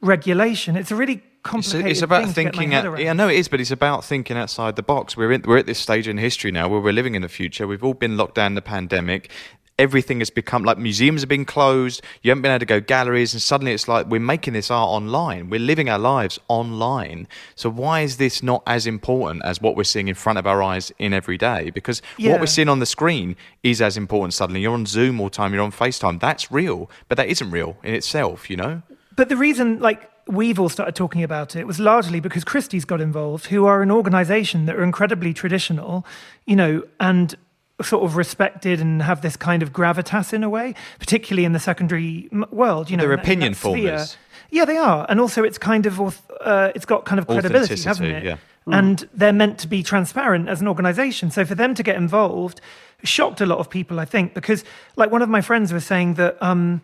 regulation? It's a really complicated it's, it's about thinking at, yeah no it is but it's about thinking outside the box. We're in, we're at this stage in history now where we're living in the future. We've all been locked down in the pandemic everything has become like museums have been closed you haven't been able to go galleries and suddenly it's like we're making this art online. We're living our lives online. So why is this not as important as what we're seeing in front of our eyes in every day? Because yeah. what we're seeing on the screen is as important suddenly. You're on zoom all the time you're on facetime. That's real but that isn't real in itself you know? But the reason like we've all started talking about it was largely because Christie's got involved, who are an organization that are incredibly traditional, you know, and sort of respected and have this kind of gravitas in a way, particularly in the secondary world. You know, they're opinion formers. Yeah, they are, and also it's kind of uh, it's got kind of credibility, hasn't it? Yeah. Mm. And they're meant to be transparent as an organization. So for them to get involved shocked a lot of people, I think, because like one of my friends was saying that. Um,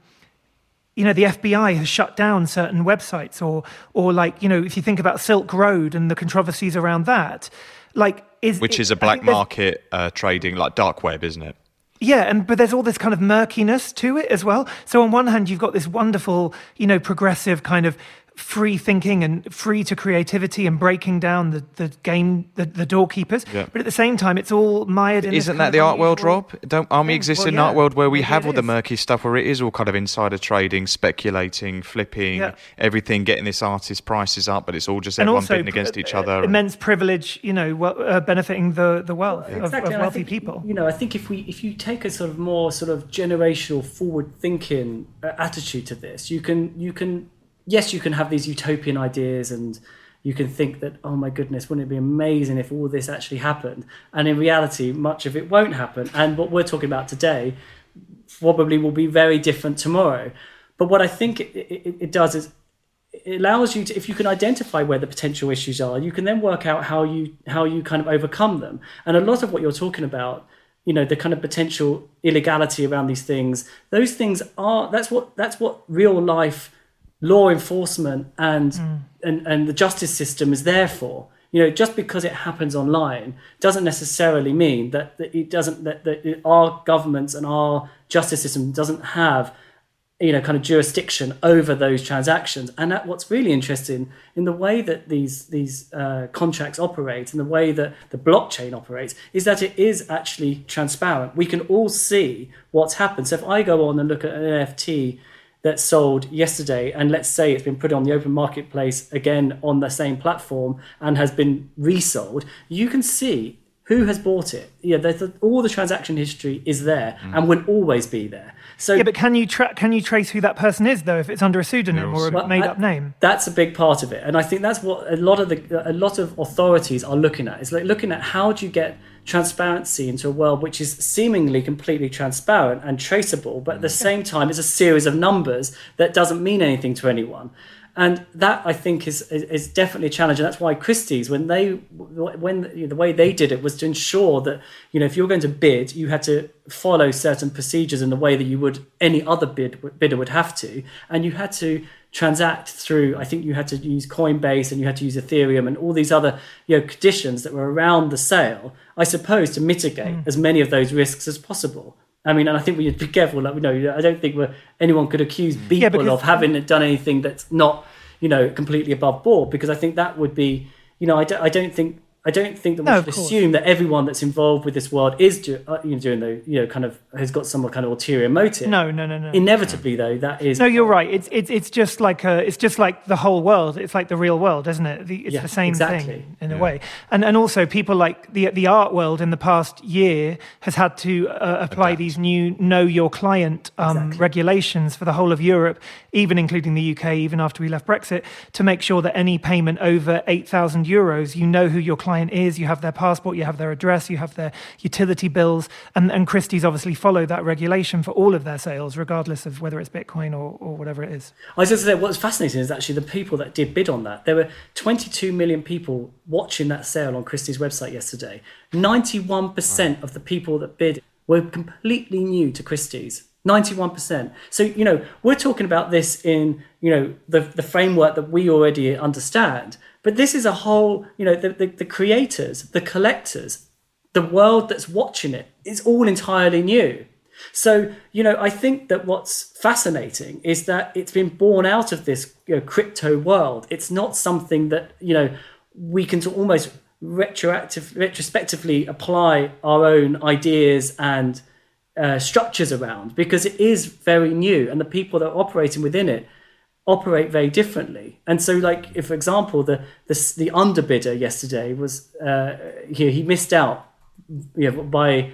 you know the FBI has shut down certain websites, or or like you know if you think about Silk Road and the controversies around that, like is which is a black market uh, trading like dark web, isn't it? Yeah, and but there's all this kind of murkiness to it as well. So on one hand, you've got this wonderful, you know, progressive kind of free thinking and free to creativity and breaking down the, the game the, the doorkeepers Yeah. but at the same time it's all mired in Isn't that the art world, unusual- Rob? Don't Army thing. exist Well, in yeah, art world where we maybe have it all the murky stuff where it is all kind of insider trading, speculating, flipping, Yeah. everything, getting this artist prices up, but it's all just and everyone also bidding against uh, each uh, other. immense privilege you know well, uh, benefiting the the wealth of, of and I wealthy think, people You know, I think if we if you take a sort of more sort of generational forward thinking uh, attitude to this, you can you can yes, you can have these utopian ideas and you can think that oh my goodness, wouldn't it be amazing if all this actually happened? And in reality, much of it won't happen. And what we're talking about today probably will be very different tomorrow. But what I think it, it, it does is it allows you to if you can identify where the potential issues are you can then work out how you how you kind of overcome them and a lot of what you're talking about you know the kind of potential illegality around these things those things are that's what that's what real life law enforcement and and and the justice system is there for. You know just because it happens online doesn't necessarily mean that, that it doesn't that, that it- our governments and our justice system doesn't have you know kind of jurisdiction over those transactions. And that what's really interesting in the way that these these uh, contracts operate and the way that the blockchain operates is that it is actually transparent. We can all see what's happened. So if i go on and look at an nft that's sold yesterday and let's say it's been put on the open marketplace again on the same platform and has been resold you can see who has bought it. Yeah there's a, all the transaction history is there mm. and will always be there. So yeah but can you tra- can you trace who that person is though if it's under a pseudonym or a Well, made up name? That's a big part of it, and I think that's what a lot of the a lot of authorities are looking at. It's like looking at how do you get transparency into a world which is seemingly completely transparent and traceable, but at the mm. same time, it's a series of numbers that doesn't mean anything to anyone. And that I think is, is is definitely a challenge, and that's why Christie's, when they when you know, the way they did it was to ensure that you know if you're going to bid, you had to follow certain procedures in the way that you would any other bid bidder would have to, and you had to transact through i think you had to use coinbase and you had to use ethereum and all these other you know conditions that were around the sale i suppose to mitigate hmm. as many of those risks as possible. I mean and i think we need to be careful like we know i don't think we're, anyone could accuse people because- of having done anything that's not you know completely above board because i think that would be you know i don't, I don't think I don't think that we No, should assume that everyone that's involved with this world is do, uh, you know, doing the you know kind of has got some kind of ulterior motive. no no no no Inevitably, though, that is No, you're right. It's it's it's just like a, it's just like the whole world. It's like the real world, isn't it? The, it's Yeah, the same exactly. thing in a way. And and also people like the the art world in the past year has had to uh, apply these new know your client um, Exactly. regulations for the whole of Europe, even including the UK, even after we left Brexit, to make sure that any payment over eight thousand euros, you know who your client is, you have their passport, you have their address, you have their utility bills, and and Christie's obviously follow that regulation for all of their sales, regardless of whether it's Bitcoin or, or whatever it is. I was going to say, what's fascinating is actually the people that did bid on that. There were 22 million people watching that sale on Christie's website yesterday. 91% of the people that bid were completely new to Christie's. 91%. So, you know, we're talking about this in, you know, the, the framework that we already understand. But this is a whole, you know, the, the, the creators, the collectors, the world that's watching it is all entirely new. So, you know, I think that what's fascinating is that it's been born out of this you know, crypto world. It's not something that, you know, we can almost retroactive, retrospectively apply our own ideas and uh, structures around because it is very new and the people that are operating within it operate very differently. And so, like, if for example, the the, the underbidder yesterday was uh, he, he missed out you know, by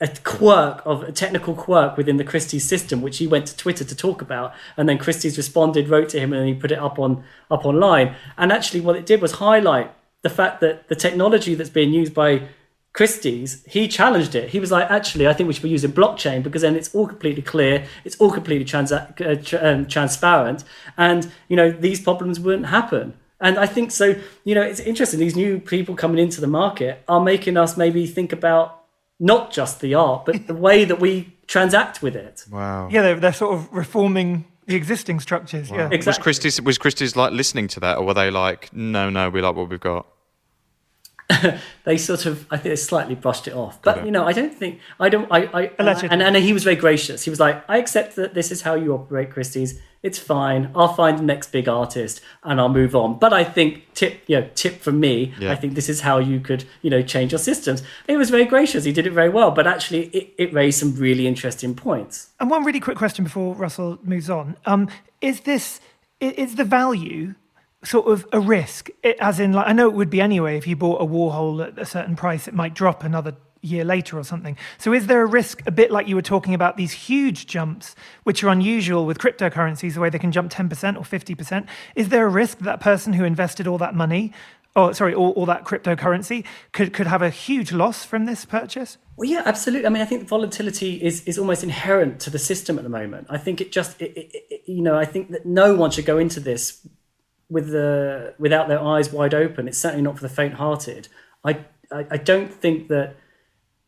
a quirk of a technical quirk within the Christie's system, which he went to Twitter to talk about, and then Christie's responded, wrote to him, and he put it up on up online. And actually, what it did was highlight the fact that the technology that's being used by Christie's, he challenged it. He was like, actually, I think we should be using blockchain because then it's all completely clear, it's all completely transa- uh, tr- um, transparent, and you know these problems wouldn't happen. And I think so. You know, it's interesting. These new people coming into the market are making us maybe think about not just the art, but the way that we transact with it. wow. Yeah, they're, they're sort of reforming the existing structures. Yeah. Was Exactly. Christie's was Christie's like listening to that, or were they like, no, no, we like what we've got? they sort of I think they slightly brushed it off. But you know, I don't think I don't I, I and, and he was very gracious. He was like, I accept that this is how you operate, Christie's. It's fine. I'll find the next big artist and I'll move on. But I think tip, you know, tip from me. Yeah. I think this is how you could, you know, change your systems. It was very gracious. He did it very well. But actually, it, it raised some really interesting points. And one really quick question before Russell moves on: um, Is this is the value sort of a risk? It, as in, like I know it would be anyway. If you bought a Warhol at a certain price, it might drop another year later or something. So is there a risk, a bit like you were talking about these huge jumps, which are unusual with cryptocurrencies, the way they can jump ten percent or fifty percent? Is there a risk that person who invested all that money? or sorry, all, all that cryptocurrency could, could have a huge loss from this purchase? Well, yeah, absolutely. I mean, I think volatility is, is almost inherent to the system at the moment. I think it just, it, it, it, you know, I think that no one should go into this with the without their eyes wide open. It's certainly not for the faint-hearted. I, I, I don't think that,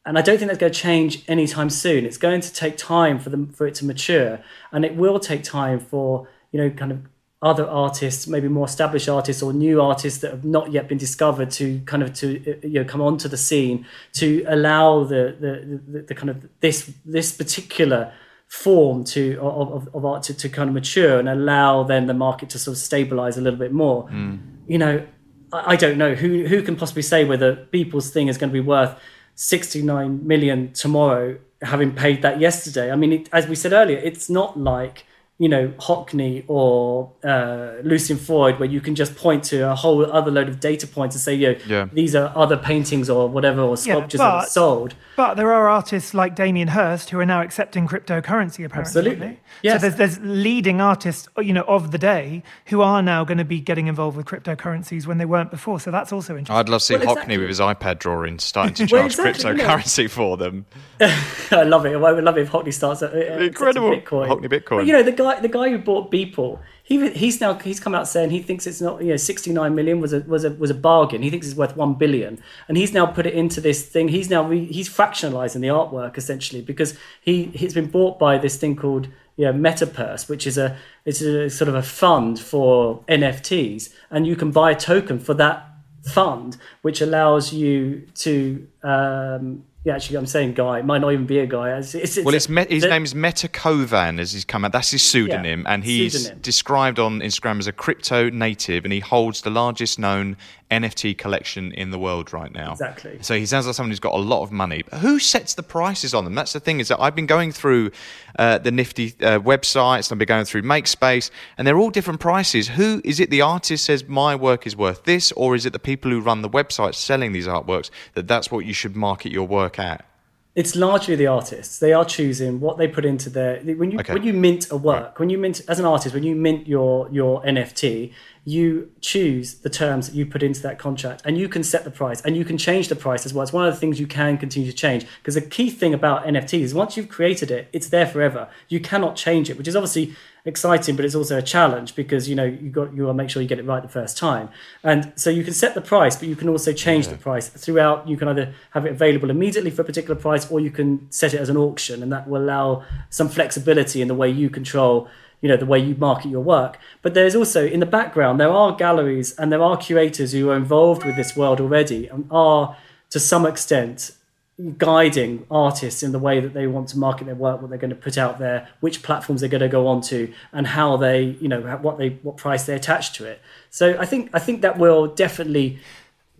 and I don't think that's going to change anytime soon. It's going to take time for them for it to mature, and it will take time for you know, kind of other artists, maybe more established artists or new artists that have not yet been discovered to kind of to you know come onto the scene to allow the the, the, the kind of this this particular form to of, of, of art to, to kind of mature and allow then the market to sort of stabilize a little bit more. Mm. You know I, I don't know. Who who can possibly say whether Beeple's thing is going to be worth 69 million tomorrow having paid that yesterday? I mean it, as we said earlier it's not like you know Hockney or uh, Lucian Freud, where you can just point to a whole other load of data points and say, you know, Yeah. these are other paintings or whatever or Yeah, sculptures that are sold. But there are artists like Damien Hirst who are now accepting cryptocurrency. Apparently, Absolutely. aren't? Yes. So there's, there's leading artists, you know, of the day who are now going to be getting involved with cryptocurrencies when they weren't before. So that's also interesting. I'd love to see Well, Hockney exactly. with his iPad drawing starting to Well, charge exactly, yeah. cryptocurrency for them. I love it. I would love it if Hockney starts at, at Incredible. Bitcoin. Hockney Bitcoin. But, you know, the guy, the guy who bought Beeple, he he's now he's come out saying he thinks it's not you know 69 million was a was a was a bargain. He thinks it's worth one billion, and he's now put it into this thing. He's now re, he's fractionalizing the artwork essentially because he he's been bought by this thing called you know, MetaPurse, which is a it's a sort of a fund for NFTs, and you can buy a token for that fund, which allows you to. Um, yeah, actually, I'm saying guy. It might not even be a guy. It's, it's, Well, it's me- his the- name is Metakovan, as he's come out. That's his pseudonym, Yeah, and he's pseudonym. described on Instagram as a crypto native, and he holds the largest known NFT collection in the world right now. Exactly. So he sounds like someone who's got a lot of money. But who sets the prices on them? That's the thing. Is that I've been going through uh, the nifty uh, websites, I've been going through MakersPlace, and they're all different prices. Who is it? The artist says my work is worth this, or is it the people who run the websites selling these artworks that that's what you should market your work at? It's largely the artists. They are choosing what they put into their when you Okay. when you mint a work, when you mint as an artist, when you mint your your NFT, you choose the terms that you put into that contract and you can set the price and you can change the price as well. It's one of the things you can continue to change because the key thing about NFTs is once you've created it, it's there forever. You cannot change it, which is obviously exciting, but it's also a challenge because you know you got you want to make sure you get it right the first time. And so you can set the price, but you can also change the price throughout. You can either have it available immediately for a particular price, or you can set it as an auction, and that will allow some flexibility in the way you control you know the way you market your work. But there's also in the background there are galleries and there are curators who are involved with this world already and are to some extent guiding artists in the way that they want to market their work what they're going to put out there which platforms they're going to go on to and how they you know what they what price they attach to it. So i think i think that will definitely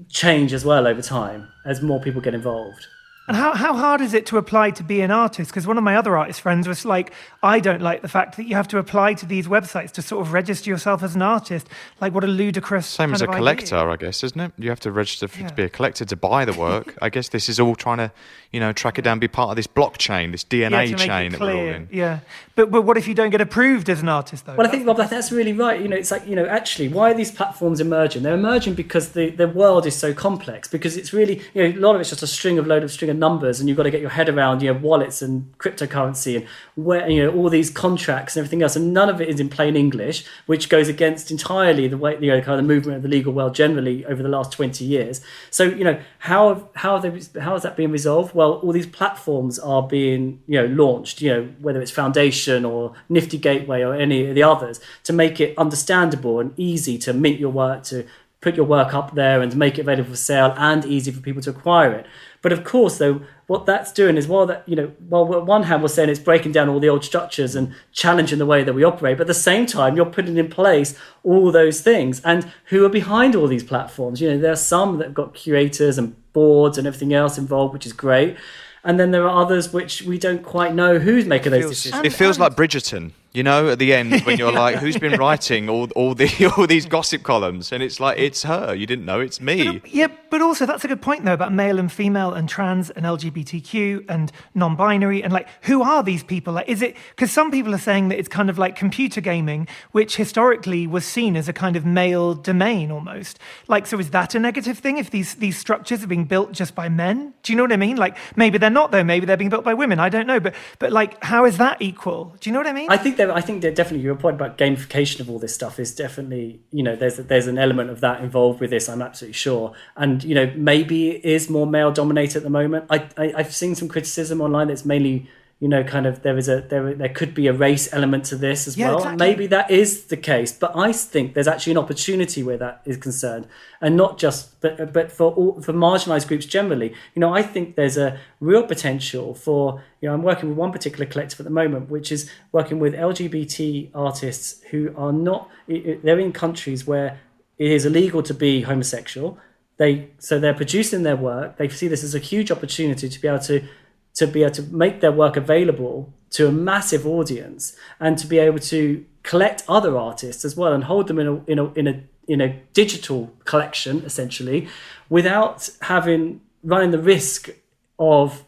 change as well over time as more people get involved And how, how hard is it to apply to be an artist? Because one of my other artist friends was like, I don't like the fact that you have to apply to these websites to sort of register yourself as an artist. Like, what a ludicrous. Same as a of idea. collector, I guess, isn't it? You have to register f Yeah. to be a collector to buy the work. I guess this is all trying to, you know, track it down, be part of this blockchain, this DNA Yeah, to make it chain that we're all in. Yeah. But, but what if you don't get approved as an artist, though? Well, I think Rob, that's really right. You know, it's like you know, actually, why are these platforms emerging? They're emerging because the, the world is so complex. Because it's really you know, a lot of it's just a string of load of string of numbers, and you've got to get your head around you know wallets and cryptocurrency and where you know all these contracts and everything else, and none of it is in plain English, which goes against entirely the way you know kind of the movement of the legal world generally over the last twenty years. So you know how how they, how is that being resolved? Well, all these platforms are being you know launched. You know whether it's Foundation or Nifty Gateway or any of the others to make it understandable and easy to mint your work to put your work up there and make it available for sale and easy for people to acquire it. But of course, though, what that's doing is while that you know, while on one hand we're saying it's breaking down all the old structures and challenging the way that we operate, but at the same time you're putting in place all those things. And who are behind all these platforms? You know, there are some that have got curators and boards and everything else involved, which is great. And then there are others which we don't quite know who's making those decisions. It feels like Bridgerton. You know, at the end when you're like, "Who's been writing all all the all these gossip columns?" and it's like, "It's her." You didn't know it's me. Yeah, but also that's a good point though about male and female and trans and LGBTQ and non-binary and like who are these people? Like, is it because some people are saying that it's kind of like computer gaming, which historically was seen as a kind of male domain almost. Like, so is that a negative thing if these these structures are being built just by men? Do you know what I mean? Like, maybe they're not though. Maybe they're being built by women. I don't know. But but like, how is that equal? Do you know what I mean? I think there, I think definitely your point about gamification of all this stuff is definitely you know there's there's an element of that involved with this. I'm absolutely sure, and you know maybe it is more male dominated at the moment. I, I I've seen some criticism online that's mainly you know, kind of there is a there there could be a race element to this as Yeah, well. exactly. Maybe that is the case, but I think there's actually an opportunity where that is concerned, and not just but but for all, for marginalised groups generally. You know, I think there's a real potential for you know I'm working with one particular collective at the moment, which is working with LGBT artists who are not they're in countries where it is illegal to be homosexual. They so they're producing their work. They see this as a huge opportunity to be able to to be able to make their work available to a massive audience and to be able to collect other artists as well and hold them in a in a in a in a digital collection essentially without having running the risk of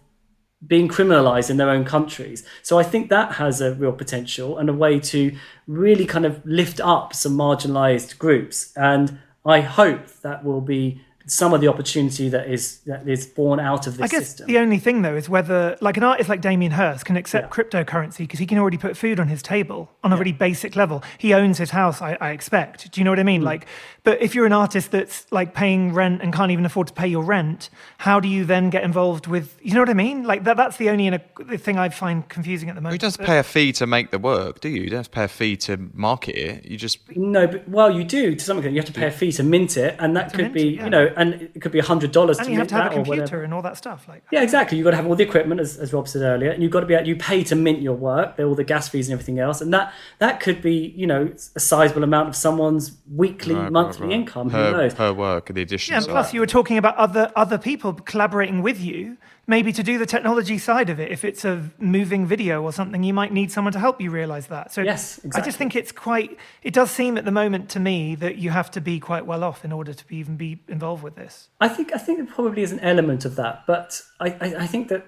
being criminalized in their own countries. So I think that has a real potential and a way to really kind of lift up some marginalized groups. And I hope that will be some of the opportunity that is that is born out of this I guess system. the only thing though is whether, like an artist like Damien Hirst, can accept cryptocurrency because he can already put food on his table on a really basic level. He owns his house, I, I expect. Do you know what I mean? Mm. Like, but if you're an artist that's like paying rent and can't even afford to pay your rent, how do you then get involved with? You know what I mean? Like that. That's the only in the thing I find confusing at the moment. You don't pay a fee to make the work, do you? You don't have to pay a fee to market it. You just No, but well, you do to some extent. You have to pay a fee to mint it, and that could mint be, it, yeah. you know, and it could be hundred dollars to and you have to have a that whatever. computer and all that stuff. Like, Yeah, exactly. You've got to have all the equipment, as, as Rob said earlier, and you've got to be able, you pay to mint your work, all the gas fees and everything else, and that that could be, you know, a sizable amount of someone's weekly, Right, right, monthly right. income. her, Who knows? her work, the addition. Yeah, and plus you were talking about other other people collaborating with you, maybe to do the technology side of it. If it's a moving video or something, you might need someone to help you realize that. So Yes, I just think it's quite. It does seem at the moment to me that you have to be quite well off in order to be, even be involved with this. I think I think there probably is an element of that, but I, I, I think that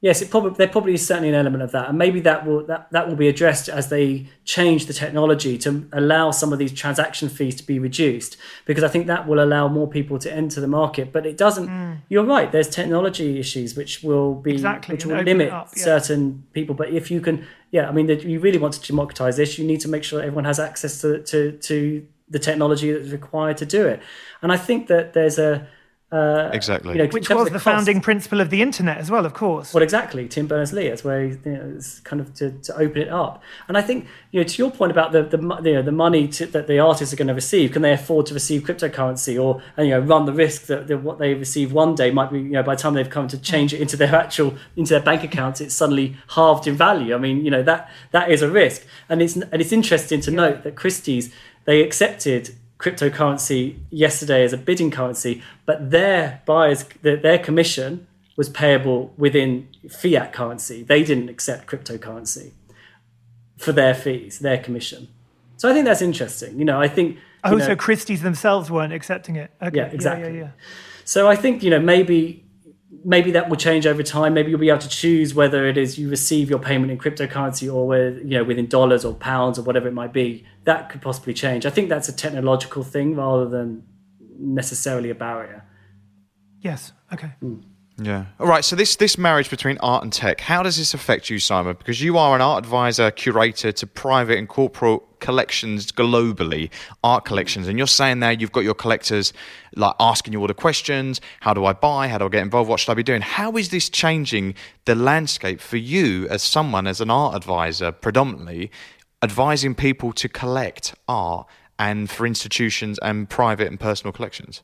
yes, it probably there probably is certainly an element of that, and maybe that will that, that will be addressed as they change the technology to allow some of these transaction fees to be reduced, because I think that will allow more people to enter the market. But it doesn't. Hmm. You're right. There's technology issues which will be Exactly, which will limit up, yeah. certain people. But if you can, yeah, I mean, you really want to democratize this, you need to make sure everyone has access to to to the technology that's required to do it. And I think that there's a uh, Exactly. you know, Which was of the founding principle of the internet as well, of course. Well, exactly. Tim Berners-Lee. That's where he, you know, it's kind of to, to open it up. And I think you know to your point about the the you know, the money to, that the artists are going to receive. Can they afford to receive cryptocurrency or and, you know run the risk that, that what they receive one day might be you know by the time they've come to change it into their actual into their bank accounts, it's suddenly halved in value. I mean, you know that that is a risk. And it's and it's interesting to note that Christie's they accepted cryptocurrency yesterday as a bidding currency, but their buyers, their, their commission was payable within fiat currency. They didn't accept cryptocurrency for their fees, their commission. So I think that's interesting. You know, I think. Oh, you oh, know- so Christie's themselves weren't accepting it. Okay. Yeah, exactly. Yeah, yeah, so I think you know maybe maybe that will change over time. Maybe you'll be able to choose whether it is you receive your payment in cryptocurrency or with, you know within dollars or pounds or whatever it might be. That could possibly change. I think that's a technological thing rather than necessarily a barrier. Yes. Okay. Hmm. Yeah. All right. So this this marriage between art and tech, how does this affect you, Simon? Because you are an art advisor, curator to private and corporate collections globally, art collections, and you're saying there you've got your collectors like asking you all the questions. How do I buy? How do I get involved? What should I be doing? How is this changing the landscape for you as someone as an art advisor, predominantly advising people to collect art? and for institutions and private and personal collections?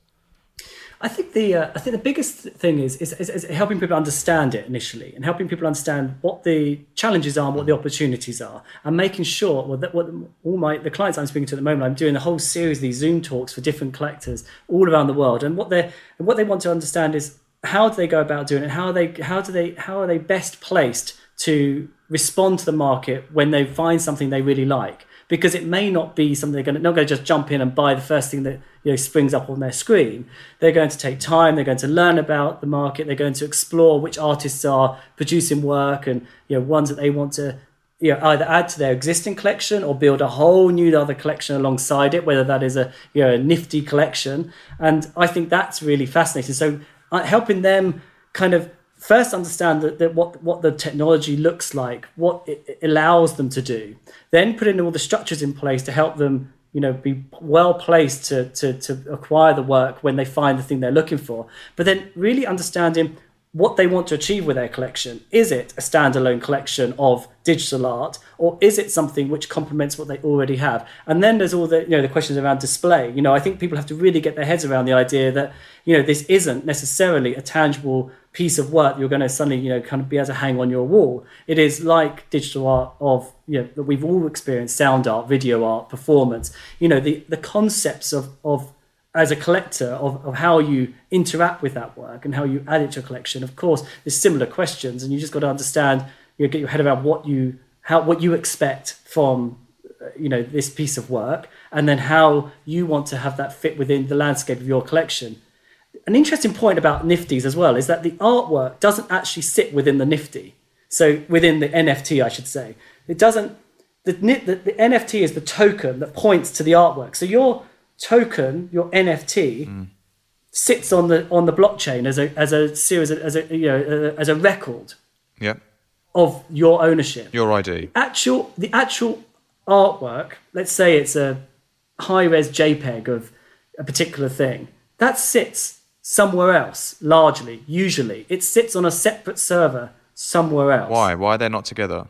I think the uh, I think the biggest thing is, is, is, is helping people understand it initially, and helping people understand what the challenges are, and what the opportunities are, and making sure well that what all my the clients I'm speaking to at the moment, I'm doing a whole series of these Zoom talks for different collectors all around the world, and what they what they want to understand is how do they go about doing it? How they how do they how are they best placed to respond to the market when they find something they really like? Because it may not be something they're going to, not going to just jump in and buy the first thing that you know springs up on their screen. They're going to take time. They're going to learn about the market. They're going to explore which artists are producing work and you know ones that they want to you know, either add to their existing collection or build a whole new other collection alongside it, whether that is a you know a nifty collection. And I think that's really fascinating. So uh, helping them kind of first understand that, that what what the technology looks like, what it allows them to do, then put in all the structures in place to help them you know be well placed to, to to acquire the work when they find the thing they're looking for. But then really understanding what they want to achieve with their collection. Is it a standalone collection of digital art or is it something which complements what they already have? And then there's all the you know the questions around display. You know i think people have to really get their heads around the idea that you know this isn't necessarily a tangible piece of work you're going to suddenly you know kind of be able to hang on your wall. It is like digital art of you know that we've all experienced sound art video art performance. You know the the concepts of of as a collector of, of how you interact with that work and how you add it to a collection of course there's similar questions and you just got to understand you know, get your head around what you how what you expect from uh, you know this piece of work and then how you want to have that fit within the landscape of your collection. An interesting point about nifties as well is that the artwork doesn't actually sit within the nifty. So within the nft i should say. It doesn't the, the, the nft is the token that points to the artwork. So your token your nft mm. sits on the on the blockchain as a as a series as a you know as a record yeah of your ownership your id actual the actual artwork let's say it's a high res jpeg of a particular thing that sits somewhere else, largely, usually. It sits on a separate server somewhere else. Why? Why are they not together?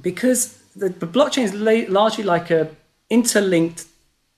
Because the, the blockchain is la- largely like a interlinked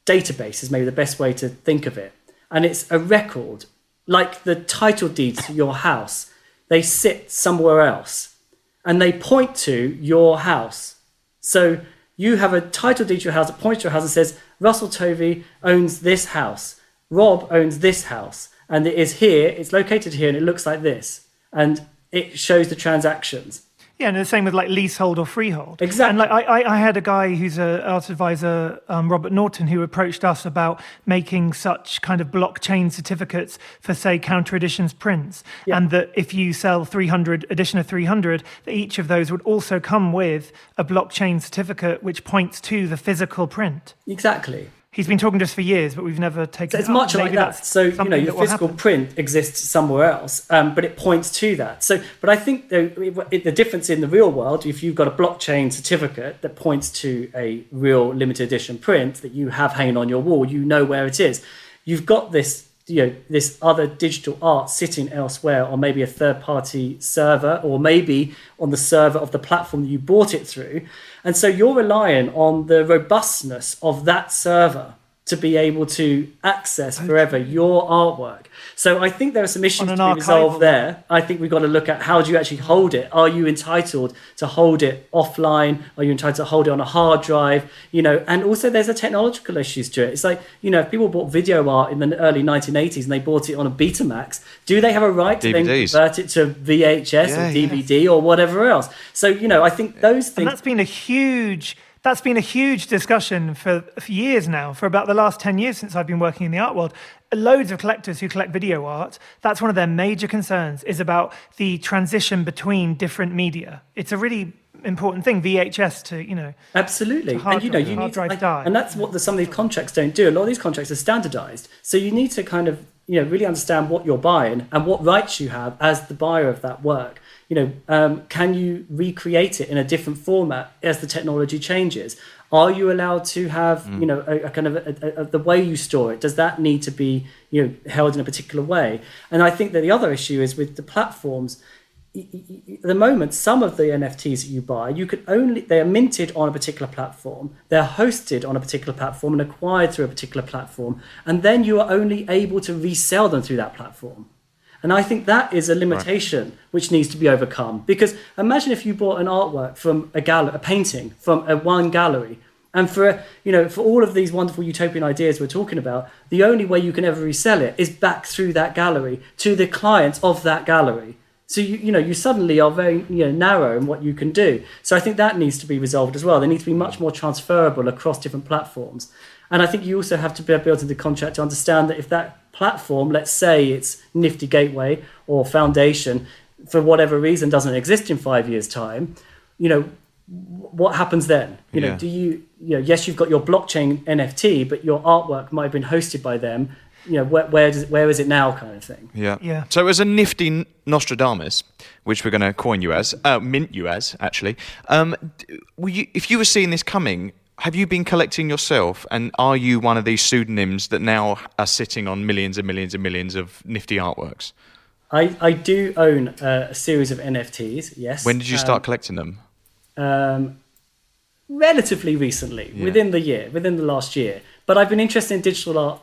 database is maybe the best way to think of it. And it's a record, like the title deeds to your house. They sit somewhere else and they point to your house. So you have a title deed to your house that points to your house and says, Russell Tovey owns this house. Rob owns this house and it is here, it's located here, and it looks like this. And it shows the transactions. Yeah, and the same with like leasehold or freehold. Exactly. And like I, I had a guy who's an art advisor, um, Robert Norton, who approached us about making such kind of blockchain certificates for, say, counter editions prints, yeah. and that if you sell 300 edition of 300, that each of those would also come with a blockchain certificate which points to the physical print. Exactly he's been talking to us for years, but we've never taken. So it's much like that. So you know, your physical print exists somewhere else, um, but it points to that. So, but I think the, the difference in the real world, if you've got a blockchain certificate that points to a real limited edition print that you have hanging on your wall, you know where it is. You've got this. You know this other digital art sitting elsewhere, or maybe a third-party server, or maybe on the server of the platform that you bought it through, and so you're relying on the robustness of that server to be able to access forever your artwork. So I think there are some issues to be resolved there. I think we've got to look at how do you actually hold it? Are you entitled to hold it offline? Are you entitled to hold it on a hard drive? You know, and also there's a technological issues to it. It's like, you know, if people bought video art in the early 1980s and they bought it on a Betamax, do they have a right to DVDs. then convert it to VHS yeah, or DVD yeah. or whatever else? So, you know, I think those things. And that's been a huge that's been a huge discussion for, for, years now, for about the last 10 years since I've been working in the art world. Loads of collectors who collect video art, that's one of their major concerns, is about the transition between different media. It's a really important thing, VHS to, you know. Absolutely. and, you know, you need to, like, and that's what the, some of these contracts don't do. A lot of these contracts are standardized. So you need to kind of, you know, really understand what you're buying and what rights you have as the buyer of that work you know, um, can you recreate it in a different format as the technology changes? Are you allowed to have, mm. you know, a, a kind of a, a, the way you store it? Does that need to be, you know, held in a particular way? And I think that the other issue is with the platforms. at the moment, some of the NFTs that you buy, you can only they are minted on a particular platform, they're hosted on a particular platform and acquired through a particular platform, and then you are only able to resell them through that platform. And I think that is a limitation right. which needs to be overcome. Because imagine if you bought an artwork from a gallery, a painting from a one gallery, and for you know, for all of these wonderful utopian ideas we're talking about, the only way you can ever resell it is back through that gallery to the clients of that gallery. So you you know you suddenly are very you know narrow in what you can do. So I think that needs to be resolved as well. They need to be much more transferable across different platforms. And I think you also have to be able into the contract to understand that if that platform, let's say it's Nifty Gateway or Foundation, for whatever reason doesn't exist in five years' time, you know, what happens then? You know, do you, you know, yes, you've got your blockchain NFT, but your artwork might have been hosted by them you know, where where, does, where is it now, kind of thing. Yeah, yeah. So as a nifty Nostradamus, which we're going to coin you as, uh, mint you as, actually, um, you, if you were seeing this coming, have you been collecting yourself, and are you one of these pseudonyms that now are sitting on millions and millions and millions of nifty artworks? I, I do own a, series of NFTs. Yes. When did you start um, collecting them? Um, relatively recently, yeah. within the year, within the last year. But I've been interested in digital art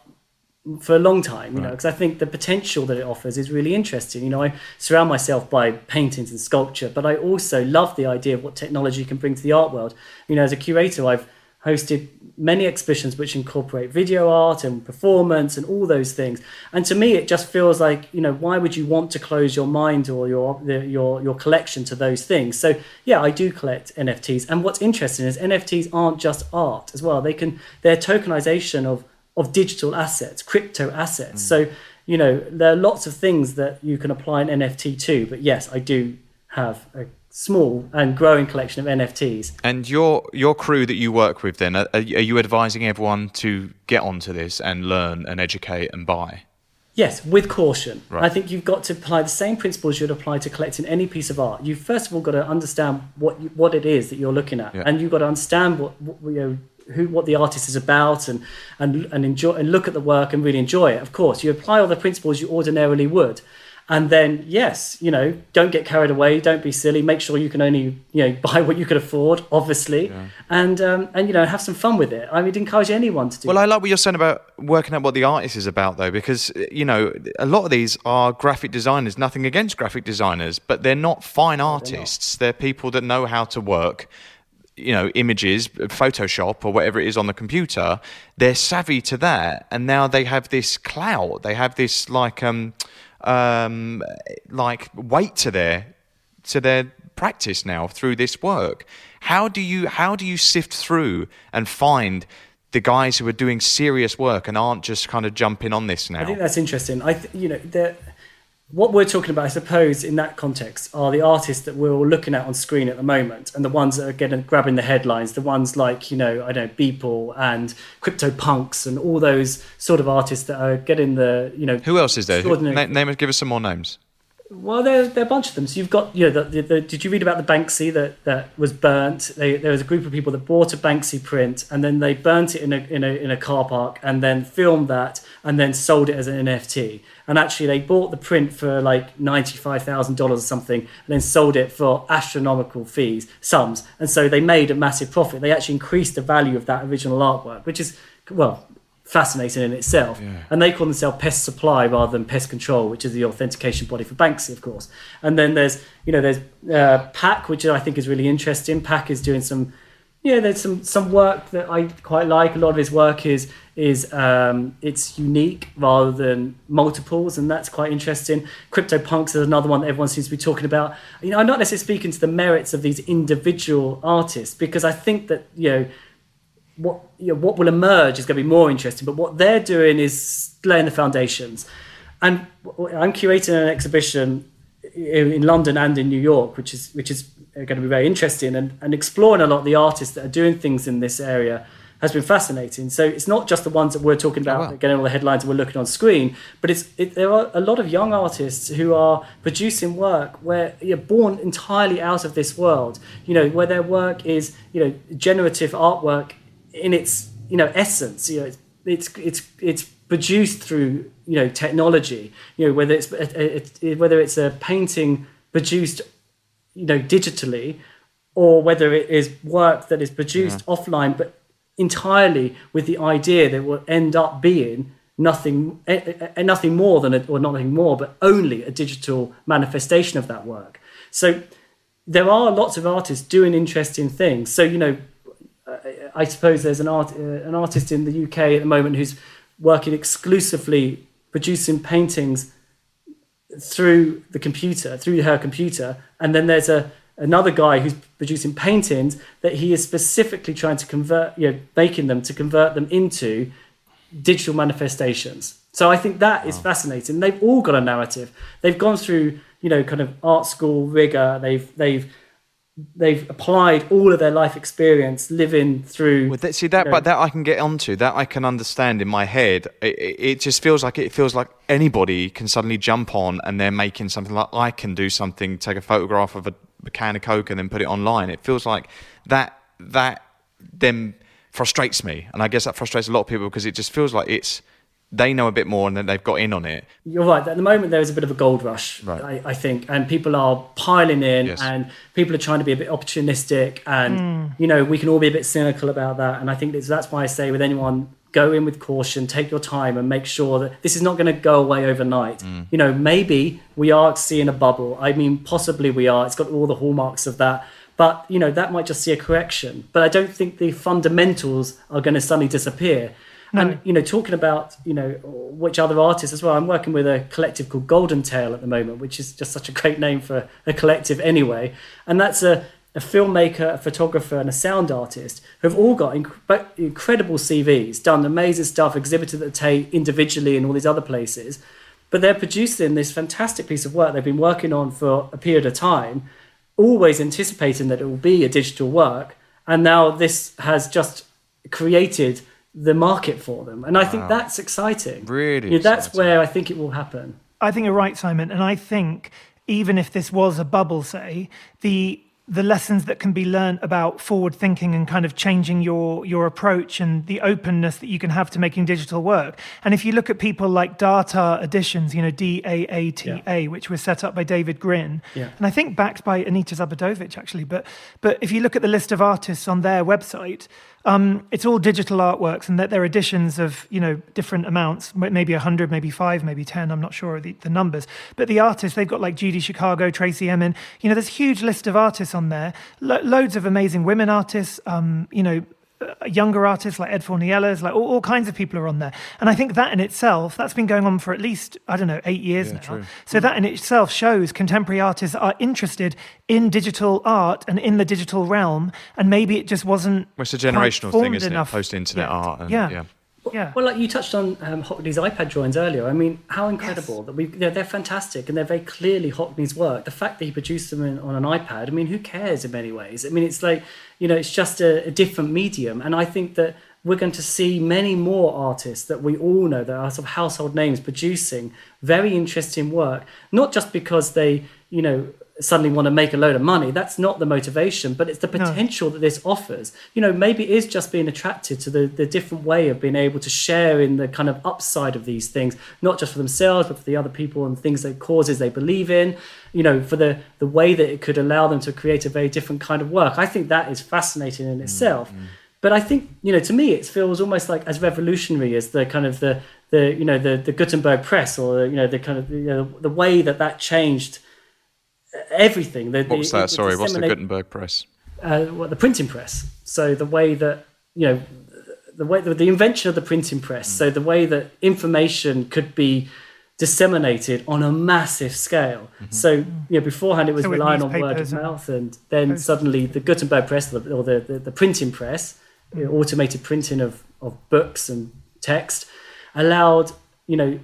for a long time, you right. know, because I think the potential that it offers is really interesting. You know, I surround myself by paintings and sculpture, but I also love the idea of what technology can bring to the art world. You know, as a curator, I've hosted many exhibitions which incorporate video art and performance and all those things. And to me, it just feels like, you know, why would you want to close your mind or your your your collection to those things? So yeah, I do collect NFTs. And what's interesting is NFTs aren't just art as well. They can they're tokenization of of digital assets, crypto assets. Mm. So, you know, there are lots of things that you can apply an NFT to. But yes, I do have a small and growing collection of NFTs. And your your crew that you work with, then, are, are you advising everyone to get onto this and learn and educate and buy? Yes, with caution. Right. I think you've got to apply the same principles you'd apply to collecting any piece of art. You've first of all got to understand what you, what it is that you're looking at, yeah. and you've got to understand what, what you know who what the artist is about and and and enjoy and look at the work and really enjoy it. Of course, you apply all the principles you ordinarily would. And then, yes, you know, don't get carried away. Don't be silly. Make sure you can only, you know, buy what you can afford, obviously, yeah. and um, and you know, have some fun with it. I would encourage anyone to do. Well, I like what you're saying about working out what the artist is about, though, because you know, a lot of these are graphic designers. Nothing against graphic designers, but they're not fine artists. They're, not. they're people that know how to work you know images photoshop or whatever it is on the computer they're savvy to that and now they have this clout they have this like um um like weight to their to their practice now through this work. How do you how do you sift through and find the guys who are doing serious work and aren't just kind of jumping on this now i think that's interesting. I th- you know there what we're talking about, I suppose, in that context, are the artists that we're all looking at on screen at the moment, and the ones that are getting grabbing the headlines. The ones like you know, I don't know, Beeple and Crypto Punks and all those sort of artists that are getting the you know. Who else is there? Name, name, give us some more names. Well, there, there are a bunch of them. So you've got, you know, the, the, the, did you read about the Banksy that, that was burnt? They, there was a group of people that bought a Banksy print and then they burnt it in a, in, a, in a car park and then filmed that and then sold it as an NFT. And actually, they bought the print for like $95,000 or something and then sold it for astronomical fees, sums. And so they made a massive profit. They actually increased the value of that original artwork, which is, well, fascinating in itself. Yeah. And they call themselves Pest Supply rather than Pest Control, which is the authentication body for Banksy, of course. And then there's, you know, there's uh, Pak, which I think is really interesting. Pak is doing some, yeah, there's some some work that I quite like. A lot of his work is is um, it's unique rather than multiples, and that's quite interesting. CryptoPunks is another one that everyone seems to be talking about. You know, I'm not necessarily speaking to the merits of these individual artists because I think that you know what you know, what will emerge is going to be more interesting. But what they're doing is laying the foundations. And I'm curating an exhibition in London and in New York, which is which is going to be very interesting and, and exploring a lot of the artists that are doing things in this area has been fascinating. So it's not just the ones that we're talking about, oh, wow. getting all the headlines and we're looking on screen, but it's it, there are a lot of young artists who are producing work where you're born entirely out of this world. You know, where their work is you know generative artwork in its you know essence. You know, it's it's it's, it's produced through you know technology. You know whether it's a, a, a, whether it's a painting produced, you know, digitally, or whether it is work that is produced mm-hmm. offline, but entirely with the idea that it will end up being nothing, nothing more than a, or nothing more, but only a digital manifestation of that work. So there are lots of artists doing interesting things. So you know, I suppose there's an art uh, an artist in the UK at the moment who's working exclusively producing paintings through the computer, through her computer, and then there's a another guy who's producing paintings that he is specifically trying to convert, you know, making them to convert them into digital manifestations. So I think that is fascinating. They've all got a narrative. They've gone through, you know, kind of art school rigor. They've they've they've applied all of their life experience living through. Well, that, see that, you know, but that I can get onto. That I can understand in my head. It, it just feels like it feels like anybody can suddenly jump on and they're making something like I can do something, take a photograph of a, a can of coke and then put it online. It feels like that that then frustrates me, and I guess that frustrates a lot of people because it just feels like it's they know a bit more and then they've got in on it. You're right. At the moment, there is a bit of a gold rush, Right. I, I think, and people are piling in, Yes. and people are trying to be a bit opportunistic, and hmm. you know we can all be a bit cynical about that. And I think that's, that's why I say with anyone, go in with caution, take your time, and make sure that this is not going to go away overnight. Hmm. You know, maybe we are seeing a bubble. I mean, possibly we are. It's got all the hallmarks of that. But you know that might just see a correction. But I don't think the fundamentals are going to suddenly disappear. And you know, talking about you know which other artists as well. I'm working with a collective called Golden Tail at the moment, which is just such a great name for a collective anyway. And that's a, a filmmaker, a photographer, and a sound artist who've all got inc- incredible CVs, done amazing stuff, exhibited at the Tate individually and all these other places. But they're producing this fantastic piece of work they've been working on for a period of time, always anticipating that it will be a digital work. And now this has just created the market for them. And I think that's exciting. Really You know, that's exciting. where I think it will happen. I think you're right, Simon. And I think even if this was a bubble, say, the the lessons that can be learned about forward thinking and kind of changing your your approach and the openness that you can have to making digital work. And if you look at people like Data Editions, you know, D A A T A, which was set up by David Gryn, Yeah. and I think backed by Anita Zabludowicz actually. But but if you look at the list of artists on their website, um, it's all digital artworks, and that they're editions of you know different amounts, maybe hundred, maybe five, maybe ten. I'm not sure of the, the numbers. But the artists they've got like Judy Chicago, Tracey Emin. You know, there's a huge list of artists on there. Lo- loads of amazing women artists. Um, you know. Younger artists like Ed Fornieles, like all, all kinds of people are on there, and I think that in itself, that's been going on for at least I don't know eight years now. So that in itself shows contemporary artists are interested in digital art and in the digital realm, and maybe it just wasn't. Well, it's a generational thing, isn't it? enough. Post-internet art and- yeah. yeah. Yeah. Well, like you touched on um, Hockney's iPad drawings earlier. I mean, how incredible that we they're, they're fantastic and they're very clearly Hockney's work. The fact that he produced them in, on an iPad, I mean, who cares in many ways? I mean, it's like, you know, it's just a, a different medium. And I think that we're going to see many more artists that we all know that are sort of household names producing very interesting work, not just because they, you know, suddenly want to make a load of money. That's not the motivation, but it's the potential that this offers. You know, maybe it is just being attracted to the, the different way of being able to share in the kind of upside of these things, not just for themselves, but for the other people and things that causes they believe in, you know, for the, the way that it could allow them to create a very different kind of work. I think that is fascinating in itself. Mm, mm. But I think, you know, to me, it feels almost like as revolutionary as the kind of the, the you know, the, the Gutenberg press or, you know, the kind of, you know, the way that that changed everything. The, What was the- that? the Sorry, what's the Gutenberg press? uh, what, the printing press. So the way that you know the way the, the invention of the printing press. Hmm. So the way that information could be disseminated on a massive scale. Mm-hmm. So you know beforehand it was So relying on word of mouth, and then suddenly the Gutenberg press or the, or the, the, the printing press, you know, automated printing of, of books and text, allowed you know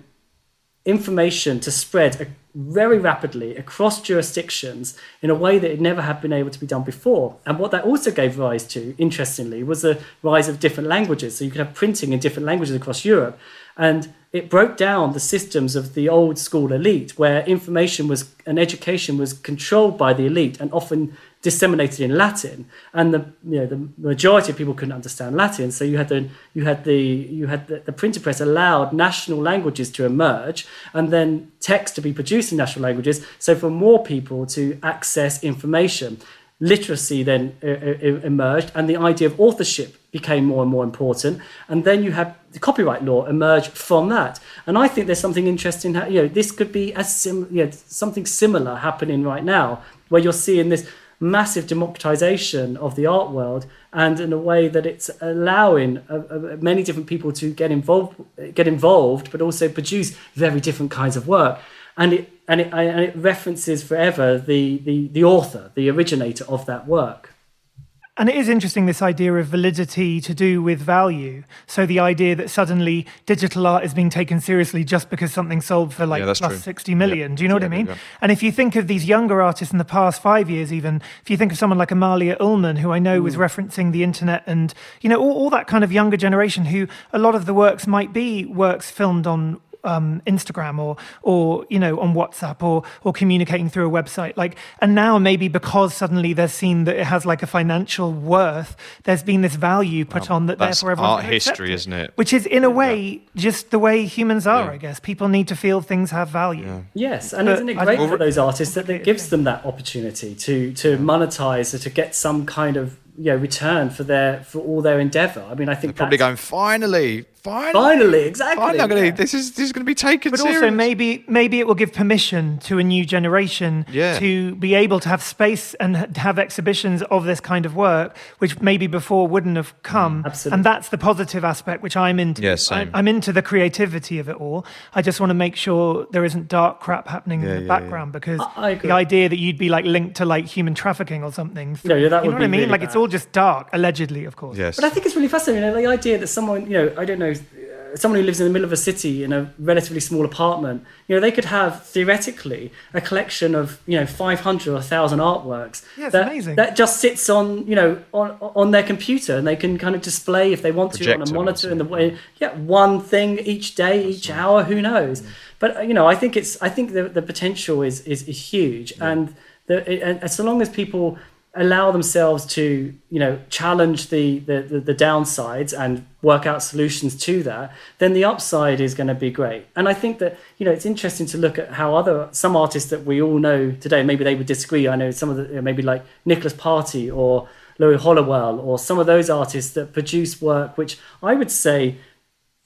information to spread a- very rapidly across jurisdictions in a way that it never had been able to be done before. And what that also gave rise to, interestingly, was the rise of different languages. So you could have printing in different languages across Europe. And it broke down the systems of the old school elite, where information was and education was controlled by the elite and often disseminated in Latin, and the you know the majority of people couldn't understand Latin. So you had the you had the you had the, the printing press allowed national languages to emerge, and then text to be produced in national languages. So for more people to access information, literacy then emerged, and the idea of authorship became more and more important. And then you have the copyright law emerge from that. And I think there's something interesting. You know, this could be as sim- you know, something similar happening right now, where you're seeing this massive democratization of the art world and in a way that it's allowing uh, uh, many different people to get involved get involved but also produce very different kinds of work. And it and it, and it references forever the, the the author the originator of that work and it is interesting this idea of validity to do with value. So the idea that suddenly digital art is being taken seriously just because something sold for like yeah, plus true. 60 million. Yeah. Do you know yeah, what I mean? And if you think of these younger artists in the past five years, even if you think of someone like Amalia Ulman, who I know mm. was referencing the internet and, you know, all, all that kind of younger generation who a lot of the works might be works filmed on um, Instagram or or you know on WhatsApp or or communicating through a website. Like, and now maybe because suddenly they're seen that it has like a financial worth, there's been this value put on that. That's therefore, art history, isn't it? Which is in a way yeah. just the way humans are. Yeah. I guess people need to feel things have value. Yeah. Yes, and but isn't it great for those artists that it gives them that opportunity to to monetize or to get some kind of you know return for their for all their endeavor. I mean, I think they're probably going finally, finally, finally, exactly. Finally, yeah. this is this is going to be taken. But serious. also maybe maybe it will give permission to a new generation yeah. to be able to have space and have exhibitions of this kind of work, which maybe before wouldn't have come. Mm, absolutely. And that's the positive aspect, which I'm into. Yeah, same. I, am into the creativity of it all. I just want to make sure there isn't dark crap happening yeah, in the background because I, I the idea that you'd be like linked to like human trafficking or something. No, yeah, that you would know what I mean? Really like bad. it's all just dark allegedly, of course. Yes. But I think it's really fascinating. You know, the idea that someone, you know, I don't know, someone who lives in the middle of a city in a relatively small apartment, you know, they could have theoretically a collection of, you know, 500 or 1,000 artworks. Yeah, that, amazing. That just sits on, you know, on, on their computer and they can kind of display if they want to on a monitor in the way, yeah, one thing each day, each hour, who knows. Mm. But, you know, I think it's, I think the, the potential is, is, is huge. Yeah. And, the, and so long as people allow themselves to you know challenge the, the the, the downsides and work out solutions to that then the upside is going to be great. And i think that you know it's interesting to look at how other some artists that we all know today maybe they would disagree. I know some of the maybe like nicolas party or loie hollowell or some of those artists that produce work which i would say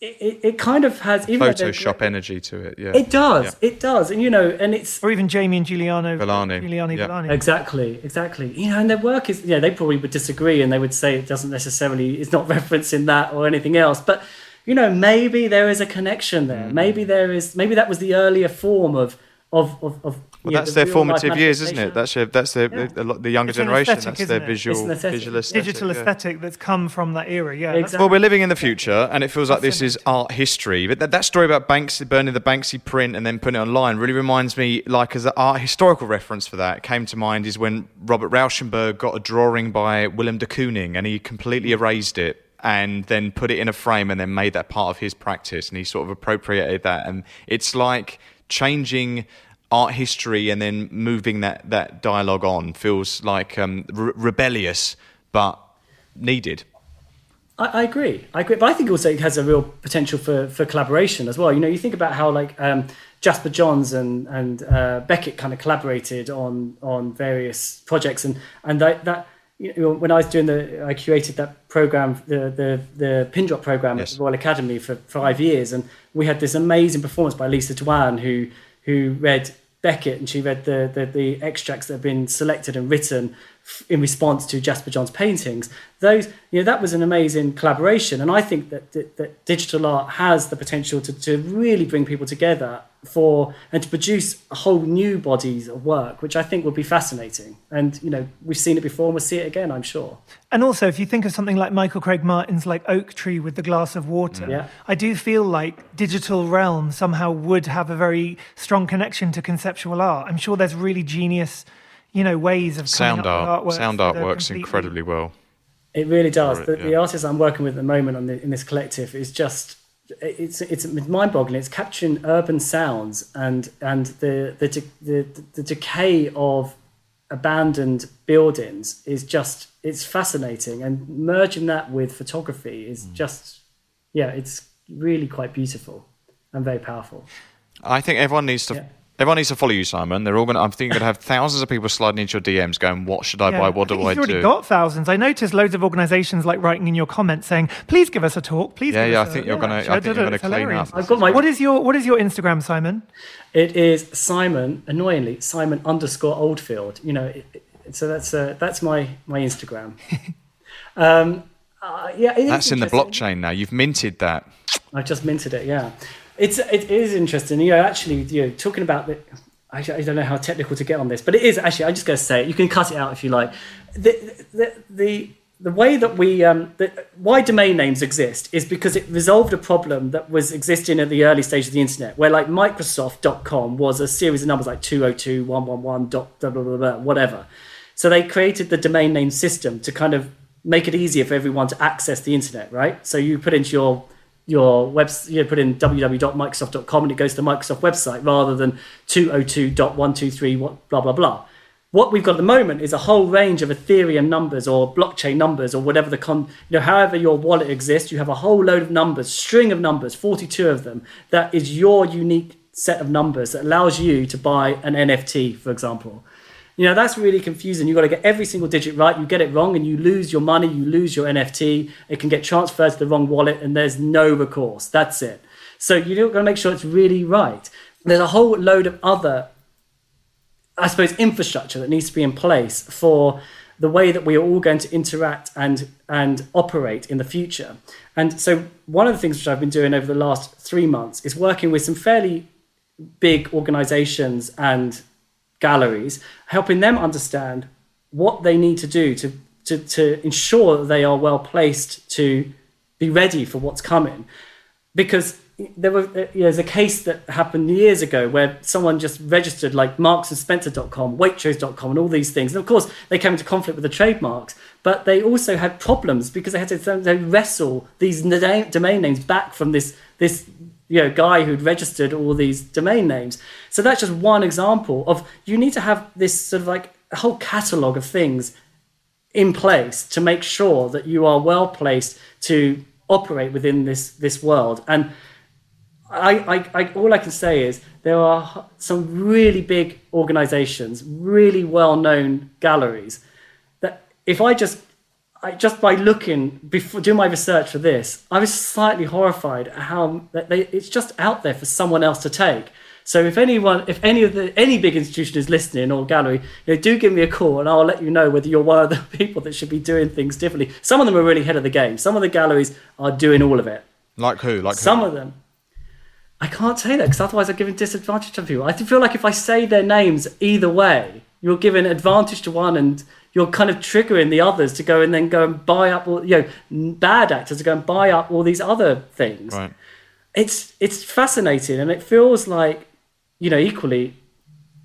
it, it kind of has even Photoshop energy to it. Yeah, it does. Yeah. It does, and you know, and it's or even Jamian Juliano-Villani. Giuliani yeah. Villani. Exactly, exactly. You know, and their work is. Yeah, they probably would disagree, and they would say it doesn't necessarily. It's not referencing that or anything else, but you know, maybe there is a connection there. Mm. Maybe there is. Maybe that was the earlier form of of of, of well, that's their formative years, isn't it? That's your, that's their, yeah. the, the younger it's generation. Aesthetic, that's their visual, aesthetic. visual aesthetic, digital yeah. aesthetic that's come from that era. Yeah, exactly. Well, we're living in the future, and it feels like this is art history. But that, that story about Banksy burning the Banksy print and then putting it online really reminds me, like, as an art historical reference for that came to mind is when Robert Rauschenberg got a drawing by Willem de Kooning, and he completely mm. erased it and then put it in a frame and then made that part of his practice and he sort of appropriated that and it's like changing art history and then moving that, that dialogue on feels like um, re- rebellious but needed. I, I, agree. I agree, but I think also it has a real potential for, for collaboration as well. You know, you think about how like um, Jasper Johns and and uh, Beckett kind of collaborated on on various projects, and and that, that you know, when I was doing the, I curated that program, the the the pin drop program yes. at the Royal Academy for five years, and we had this amazing performance by Lisa Dwan, who who read Beckett and she read the, the, the extracts that have been selected and written in response to Jasper Johns' paintings. Those, you know, that was an amazing collaboration, and I think that that, that digital art has the potential to, to really bring people together for and to produce a whole new bodies of work, which I think would be fascinating. And you know, we've seen it before, and we'll see it again, I'm sure. And also, if you think of something like Michael Craig Martin's like Oak Tree with the glass of water, yeah. I do feel like digital realm somehow would have a very strong connection to conceptual art. I'm sure there's really genius, you know, ways of sound art. Sound art works completely... incredibly well. It really does. The, yeah. the artist I'm working with at the moment on the, in this collective is just it's it's mind-boggling. It's capturing urban sounds and and the the the, the decay of abandoned buildings is just it's fascinating and merging that with photography is Hmm. just yeah it's really quite beautiful and very powerful I think everyone needs to. Yeah. Everyone needs to follow you, Simon. They're all going. to I'm thinking you're going to have thousands of people sliding into your DMs, going, "What should I Yeah, buy? What think do I do?" he's already got thousands. I noticed loads of organisations like writing in your comments saying, "Please give us a talk. Please." Yeah, give yeah, us I a-" think you're gonna- I actually, think you're gonna It's clean up. I've got my What is your What is your Instagram, Simon? it is simon annoyingly simon underscore oldfield you know it, it- so that's uh, that's my my instagram um uh, yeah That's in the blockchain now. You've minted that. I just minted it. Yeah, it's it is interesting. You know, actually, you know, talking about the. I, I don't know how technical to get on this, but it is actually. I'm just going to say it. You can cut it out if you like. The the the, the way that we um, the, why domain names exist is because it resolved a problem that was existing at the early stage of the internet, where like Microsoft.com was a series of numbers like 202, 111, dot, blah, blah, blah, blah, whatever. So they created the domain name system to kind of make it easier for everyone to access the internet, right? So you put into your your web, you put in www.microsoft.com and it goes to the Microsoft website rather than 202.123 blah blah blah. What we've got at the moment is a whole range of Ethereum numbers or blockchain numbers or whatever the con, you know, however your wallet exists, you have a whole load of numbers, string of numbers, 42 of them, that is your unique set of numbers that allows you to buy an NFT, for example. You know, that's really confusing. You've got to get every single digit right. You get it wrong and you lose your money, you lose your NFT. It can get transferred to the wrong wallet and there's no recourse. That's it. So you've got to make sure it's really right. There's a whole load of other, I suppose, infrastructure that needs to be in place for the way that we are all going to interact and and operate in the future. And so one of the things which I've been doing over the last three months is working with some fairly big organizations and galleries, helping them understand what they need to do to, to, to ensure that they are well placed to be ready for what's coming. Because there were, uh, there's a case that happened years ago where someone just registered like Marks and marksandspencer.com, waitrose.com, and all these things. And of course, they came into conflict with the trademarks, but they also had problems because they had to, to wrestle these domain names back from this, this you know, guy who'd registered all these domain names. So that's just one example of you need to have this sort of like a whole catalogue of things in place to make sure that you are well placed to operate within this this world. And I, I, I all I can say is there are some really big organizations, really well known galleries that if I just I, just by looking before doing my research for this, I was slightly horrified at how they, it's just out there for someone else to take. So if anyone, if any of the any big institution is listening or gallery, you know, do give me a call and I'll let you know whether you're one of the people that should be doing things differently. Some of them are really ahead of the game. Some of the galleries are doing all of it. Like who? Like Some who? of them. I can't say that because otherwise I'm giving disadvantage to people. I feel like if I say their names either way, you're giving advantage to one and you're kind of triggering the others to go and then go and buy up all, you know, bad actors to go and buy up all these other things. Right. It's it's fascinating and it feels like, you know, equally,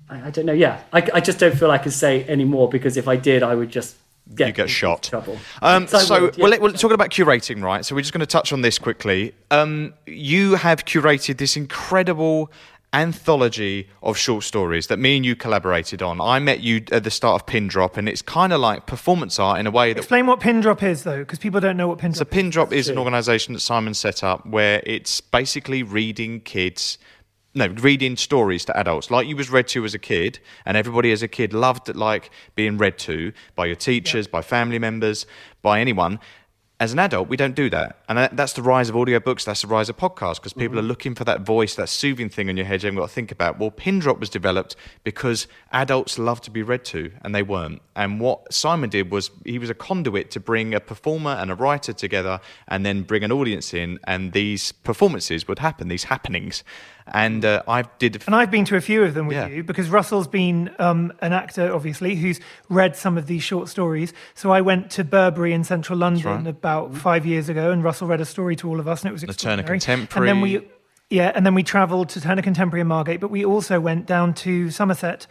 I, I don't know. Yeah, I, I just don't feel I can say any more because if I did, I would just get, You get shot. Trouble. Um, So so, would, yeah. well, we're talking about curating, right? So we're just going to touch on this quickly. Um, you have curated this incredible anthology of short stories that me and you collaborated on. I met you at the start of Pin Drop, and it's kind of like performance art in a way that Explain what pin drop is, though, because people don't know what pin Drop. Is. So. Pin Drop is an organisation that Simon set up where it's basically reading kids, no, reading stories to adults, like you was read to as a kid, and everybody as a kid loved it, like being read to by your teachers, by family members, by anyone. As an adult, we don't do that, and that, that's the rise of audiobooks. That's the rise of podcasts because people mm-hmm. are looking for that voice, that soothing thing in your head. You haven't got to think about. Well, Pin Drop was developed because adults love to be read to, and they weren't. And what Simon did was he was a conduit to bring a performer and a writer together, and then bring an audience in, and these performances would happen, these happenings. And uh, I did. And I've been to a few of them with Yeah. you because Russell's been um, an actor, obviously, who's read some of these short stories. So I went to Burberry in central London about five years ago, and Russell read a story to all of us, and it was The Turner. Contemporary. And then we, yeah, and then we travelled to Turner Contemporary in Margate, but we also went down to Somerset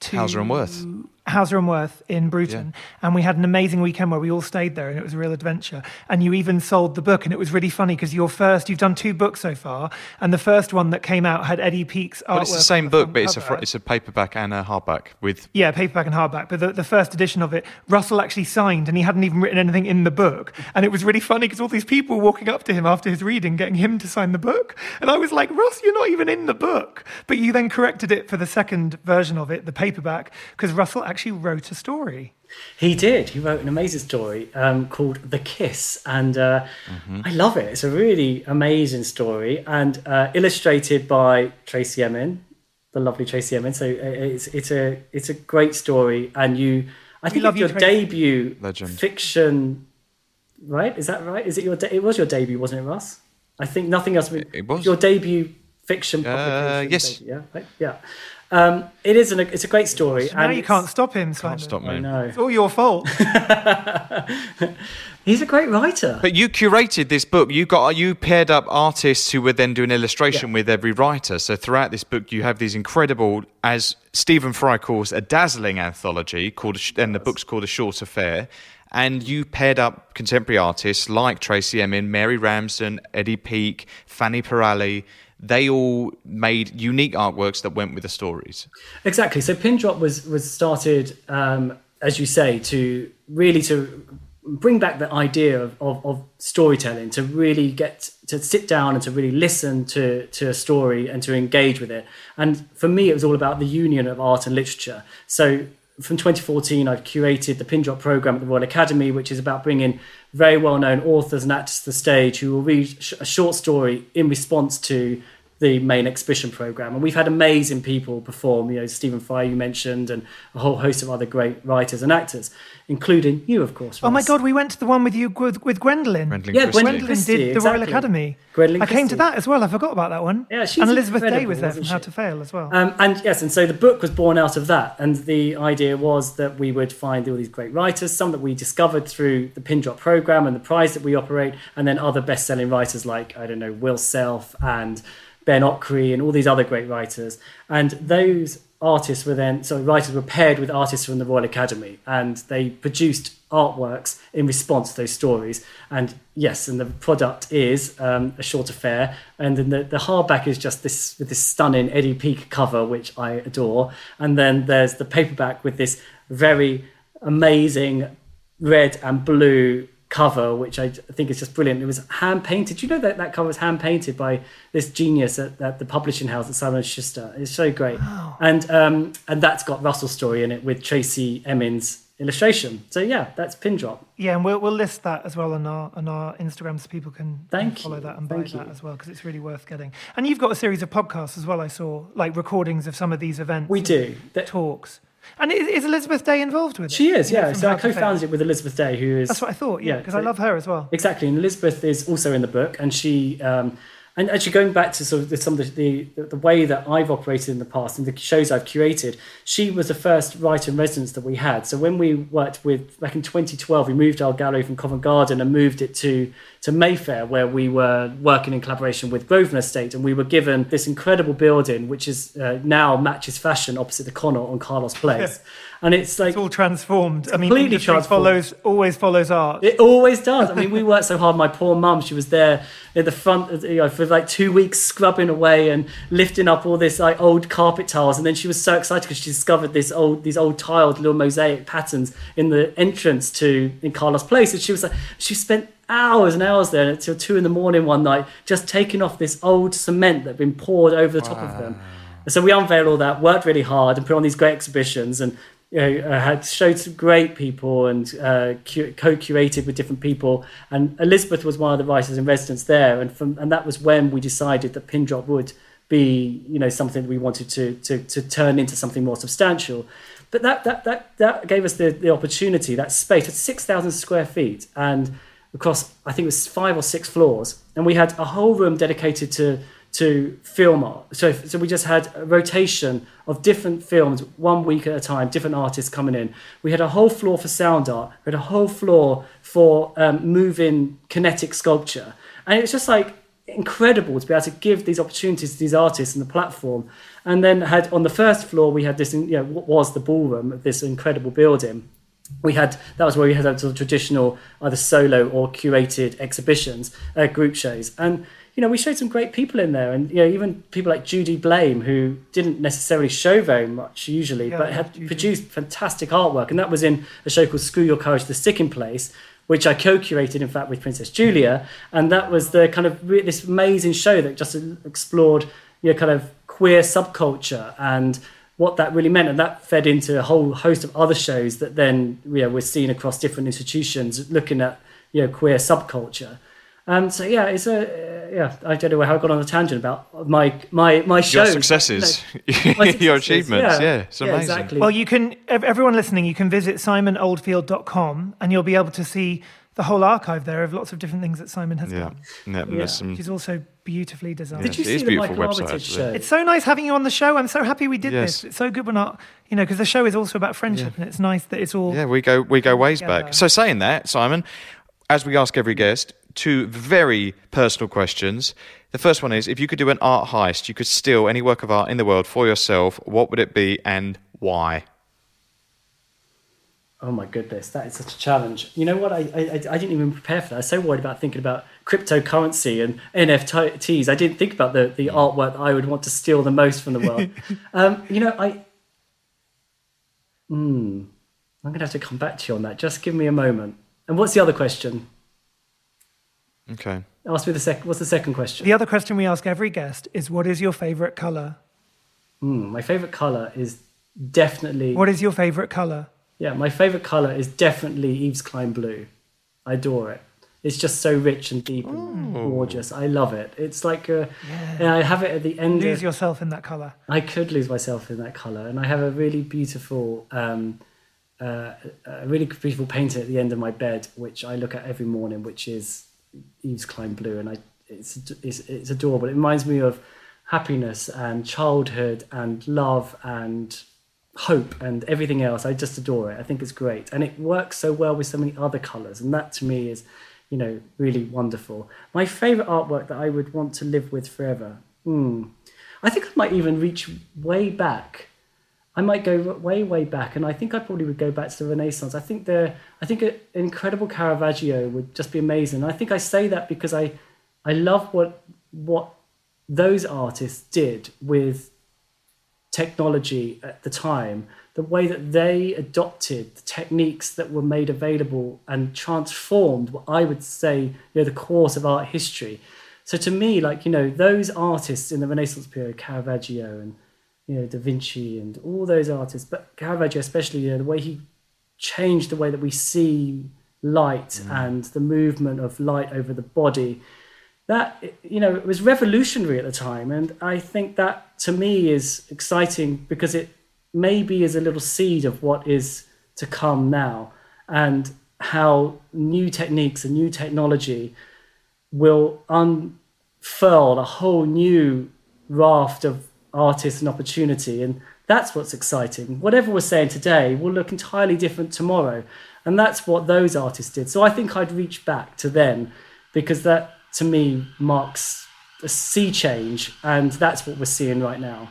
to Hauser and Wirth. Hauser and Wirth in Bruton, and we had an amazing weekend where we all stayed there, and it was a real adventure. And you even sold the book, and it was really funny because your first, you've done two books so far, and the first one that came out had Eddie Peake's artwork. Well, it's the same book, but it's a fr- it's a paperback and a hardback with. Yeah, paperback and hardback. But the, the first edition of it, Russell actually signed and he hadn't even written anything in the book. And it was really funny because all these people were walking up to him after his reading, getting him to sign the book. And I was like, Russ, you're not even in the book. But you then corrected it for the second version of it, the paperback, because Russell actually wrote a story. He did. He wrote an amazing story um, called The Kiss, and uh, Mm-hmm. I love it. It's a really amazing story, and uh, illustrated by Tracey Emin, the lovely Tracey Emin. So uh, it's it's a it's a great story, and you. I think love it's you, your Tracey. debut Legend. fiction, right? Is that right? Is it your? De- it was your debut, wasn't it, Russ? I think nothing else. it was. your debut fiction. Uh, publication, yes. debut, Yeah. Right? Yeah. Um, it is an, it's a great story. Now you can't stop him, Simon. Can't stop me. know. It's all your fault. He's a great writer. But you curated this book. You got you paired up artists who would then do an illustration with every writer. So throughout this book, you have these incredible, as Stephen Fry calls, a dazzling anthology called, and the book's called A Short Affair. And you paired up contemporary artists like Tracey Emin, Mary Ramsden, Eddie Peake, Fani Parali. They all made unique artworks that went with the stories. Exactly. So Pin Drop was was started, um, as you say, to really to bring back the idea of, of, of storytelling, to really get to sit down and to really listen to to a story and to engage with it. And for me, it was all about the union of art and literature. So from 2014, I've curated the Pin Drop program at the Royal Academy, which is about bringing very well known authors and actors to the stage who will read a short story in response to the main exhibition program. And we've had amazing people perform, you know, Stephen Fry, you mentioned, and a whole host of other great writers and actors, including you, of course. oh my God, we went to the one with you with, with Gwendoline. Gwendoline Yeah, Christie. Gwendoline Gwendoline Christie, did the Royal exactly. Academy. Gwendoline I came to that as well. I forgot about that one. Yeah, she's and Elizabeth Day incredible, was there from wasn't How to Fail as well. Um, and yes, and so the book was born out of that. And the idea was that we would find all these great writers, some that we discovered through the Pin Drop program and the prize that we operate, and then other best selling writers like, I don't know, Will Self and Ben Okri and all these other great writers. And those artists were then, so writers were paired with artists from the Royal Academy and they produced artworks in response to those stories. And yes, and the product is um, a short affair. And then the, the hardback is just this with this stunning Eddie Peake cover, which I adore. And then there's the paperback with this very amazing red and blue cover, which I think is just brilliant. It was hand painted. You know that that cover was hand painted by this genius at, at the publishing house at Simon Schuster? It's so great, and um, and that's got Russell's story in it with Tracey Emin's illustration. So yeah, that's Pin Drop. Yeah, and we'll we'll list that as well on our on our Instagram so people can Thank follow you. that and buy Thank that you. as well because it's really worth getting. And you've got a series of podcasts as well. I saw like recordings of some of these events. We do. That- talks. And is, Elizabeth Day involved with it? She is, yeah. So I How to Fail? co-founded it with Elizabeth Day, who is That's what I thought. Yeah, Yeah, because I love her as well. Exactly, and Elizabeth is also in the book, and she, um, and actually going back to sort of the, some of the, the the way that I've operated in the past and the shows I've curated, she was the first writer in residence that we had. So when we worked with back in 2012, we moved our gallery from Covent Garden and moved it to to Mayfair, where we were working in collaboration with Grosvenor Estate, and we were given this incredible building, which is uh, now matches fashion opposite the Connaught on Carlos Place, and it's like It's all transformed. I mean, Completely transformed. follows always follows art. It always does. I mean, we worked so hard. My poor mum, she was there at the front, you know, for like two weeks, scrubbing away and lifting up all this like old carpet tiles. And then she was so excited because she discovered this old, these old tiled little mosaic patterns in the entrance to in Carlos Place. And she was like, she spent hours and hours there until two in the morning one night, just taking off this old cement that had been poured over the top of them. And so we unveiled all that, worked really hard, and put on these great exhibitions, and you know, uh, had showed some great people and uh, co-curated with different people. And Elizabeth was one of the writers in residence there, and from and that was when we decided that Pin Drop would be, you know, something that we wanted to to to turn into something more substantial. But that that that that gave us the the opportunity, that space, it's six thousand square feet, and across I think it was five or six floors, and we had a whole room dedicated to to film art. So so we just had a rotation of different films, one week at a time, different artists coming in. We had a whole floor for sound art. We had a whole floor for um, moving kinetic sculpture, and it's just like incredible to be able to give these opportunities to these artists and the platform. and then had on the first floor we had this, you know, what was the ballroom, of this incredible building. We had that was where we had our sort of traditional either solo or curated exhibitions, uh, group shows, and you know we showed some great people in there, and you know even people like Judy Blame who didn't necessarily show very much usually, Yeah, but had Judy. produced fantastic artwork, and that was in a show called Screw Your Courage, to The Sticking Place, which I co-curated, in fact, with Princess Julia, and that was the kind of re- this amazing show that just explored, you know, kind of queer subculture and what that really meant, and that fed into a whole host of other shows that then, you know, were seen across different institutions, looking at, you know, queer subculture. Um, so yeah, it's a uh, yeah. I don't know how I got on a tangent about my my my show. Your successes, My your achievements. Yeah, it's yeah, amazing. exactly. Well, you can, everyone listening, you can visit simonoldfield.com and you'll be able to see the whole archive there of lots of different things that Simon has Yeah, done. yeah. and there's some- Which is also beautifully designed. Did you It is see the beautiful Michael website, Armitage actually. show? It's so nice having you on the show. I'm so happy we did Yes. this. It's so good we're not, you know, because the show is also about friendship and it's nice that it's all. Yeah, we go we go ways together. back. So saying that, Simon, as we ask every guest, two very personal questions. The first one is if you could do an art heist, you could steal any work of art in the world for yourself, what would it be and why? Oh my goodness, that is such a challenge. You know what? I, I, I didn't even prepare for that. I was so worried about thinking about cryptocurrency and NFTs. I didn't think about the, the artwork that I would want to steal the most from the world. um, you know, I. Hmm. I'm going to have to come back to you on that. Just give me a moment. And what's the other question? Okay. Ask me the second. What's the second question? The other question we ask every guest is what is your favorite color? Hmm, my favorite color is definitely. What is your favorite color? Yeah, my favorite color is definitely Yves Klein blue. I adore it. It's just so rich and deep and gorgeous. I love it. It's like a, and I have it at the end. Lose of, yourself in that color. I could lose myself in that color, and I have a really beautiful, um, uh, a really beautiful painting at the end of my bed, which I look at every morning, which is Yves Klein blue, and I it's it's, it's adorable. It reminds me of happiness and childhood and love and hope and everything else. I just adore it. I think it's great, and it works so well with so many other colors, and that to me is, you know, really wonderful. My favorite artwork that I would want to live with forever. Hmm. I think I might even reach way back. I might go way, way back, and I think I probably would go back to the Renaissance. I think the, I think an incredible Caravaggio would just be amazing. And I think I say that because I, I love what what those artists did with technology at the time, the way that they adopted the techniques that were made available and transformed what I would say, you know, the course of art history. So to me, like, you know, those artists in the Renaissance period, Caravaggio and, you know, Da Vinci and all those artists, but Caravaggio especially, you know, the way he changed the way that we see light mm. and the movement of light over the body that you know it was revolutionary at the time. And i think that to me is exciting because it maybe is a little seed of what is to come now and how new techniques and new technology will unfurl a whole new raft of artists and opportunity and that's what's exciting whatever we're saying today will look entirely different tomorrow and that's what those artists did so i think i'd reach back to them because that to me marks a sea change and that's what we're seeing right now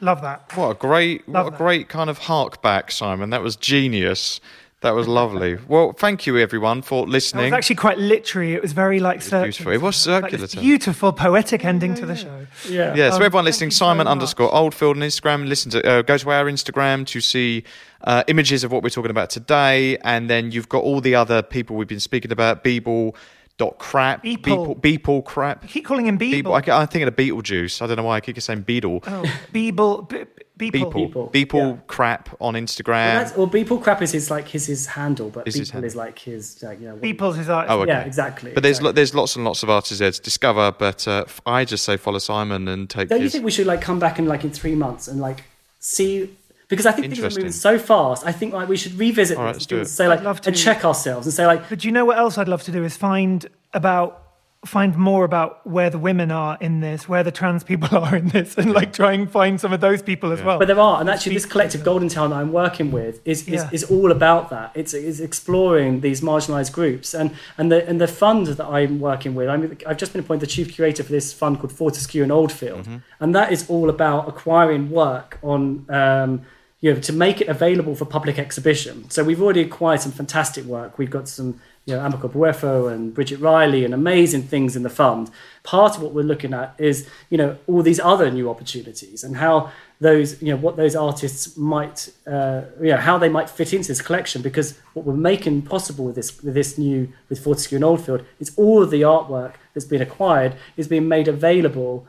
Love that. What a great, Love what a that. great kind of hark back, Simon. That was genius. That was lovely. well, thank you everyone for listening. It was actually quite literary. It was very like circular. beautiful. It was circular too. beautiful poetic ending to the show. yeah Yeah, so Um, everyone listening, you so Simon underscore Oldfield on Instagram, listen to uh, go to our Instagram to see uh, images of what we're talking about today, and then you've got all the other people we've been speaking about. Beeble dot crap, Beeple. Beeple, Beeple crap. I keep calling him Beeble. Beeple. I, I'm thinking of Beetlejuice. I don't know why I keep saying Beetle. Oh, Beeble. Be- Beeple. Beeple, Beeple, Beeple yeah. crap on Instagram. Well, that's, well, Beeple crap is his like his his handle, but Is his Beeple handle. is like his like you know. what- Beeple's his art. Oh, okay. Yeah, exactly. But there's exactly. lo- there's lots and lots of artists there to discover. But uh, f- I just say follow Simon and take Don't you think we should like come back in like in three months and like see? Because I think things are moving so fast. I think like we should revisit All right, this let's and do do- it. say like and check ourselves and say like But do you know what else I'd love to do is find about find more about where the women are in this, where the trans people are in this, and like try and find some of those people as well. But there are, and actually, this collective Golden Town that I'm working with is, is, Yeah. is all about that. It's, it's exploring these marginalised groups, and and the and the fund that I'm working with. I'm, I've just been appointed the chief curator for this fund called Fortescue and Oldfield, and that is all about acquiring work on. Um, you know, to make it available for public exhibition. So we've already acquired some fantastic work. We've got some, you know, Amoako Boafo and Bridget Riley and amazing things in the fund. Part of what we're looking at is, you know, all these other new opportunities and how those, you know, what those artists might, uh, you know, how they might fit into this collection. Because what we're making possible with this, with this new, with Fortescue and Oldfield, is all of the artwork that's been acquired is being made available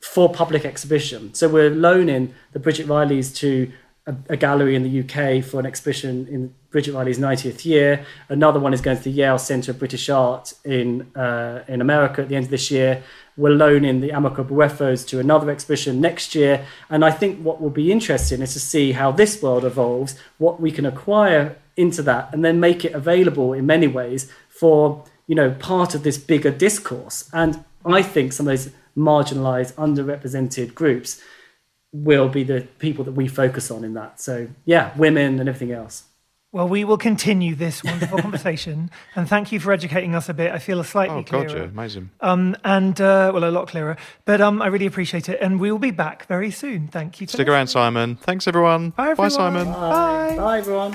for public exhibition. So we're loaning the Bridget Rileys to a, a gallery in the UK for an exhibition in Bridget Riley's 90th year. Another one is going to the Yale Centre of British Art in uh, in America at the end of this year. We're loaning the Amoako Boafos to another exhibition next year. And I think what will be interesting is to see how this world evolves, what we can acquire into that, and then make it available in many ways for you know part of this bigger discourse. And I think some of those marginalized, underrepresented groups will be the people that we focus on in that. So yeah, women and everything else. Well, we will continue this wonderful conversation, and thank you for educating us a bit. I feel a slightly Oh, God, clearer. yeah, amazing. Um, and uh, well, a lot clearer. But um, I really appreciate it, and we will be back very soon. Thank you. For Stick around, Simon. Thanks, everyone. Bye, everyone. Bye Simon. Bye. Bye everyone.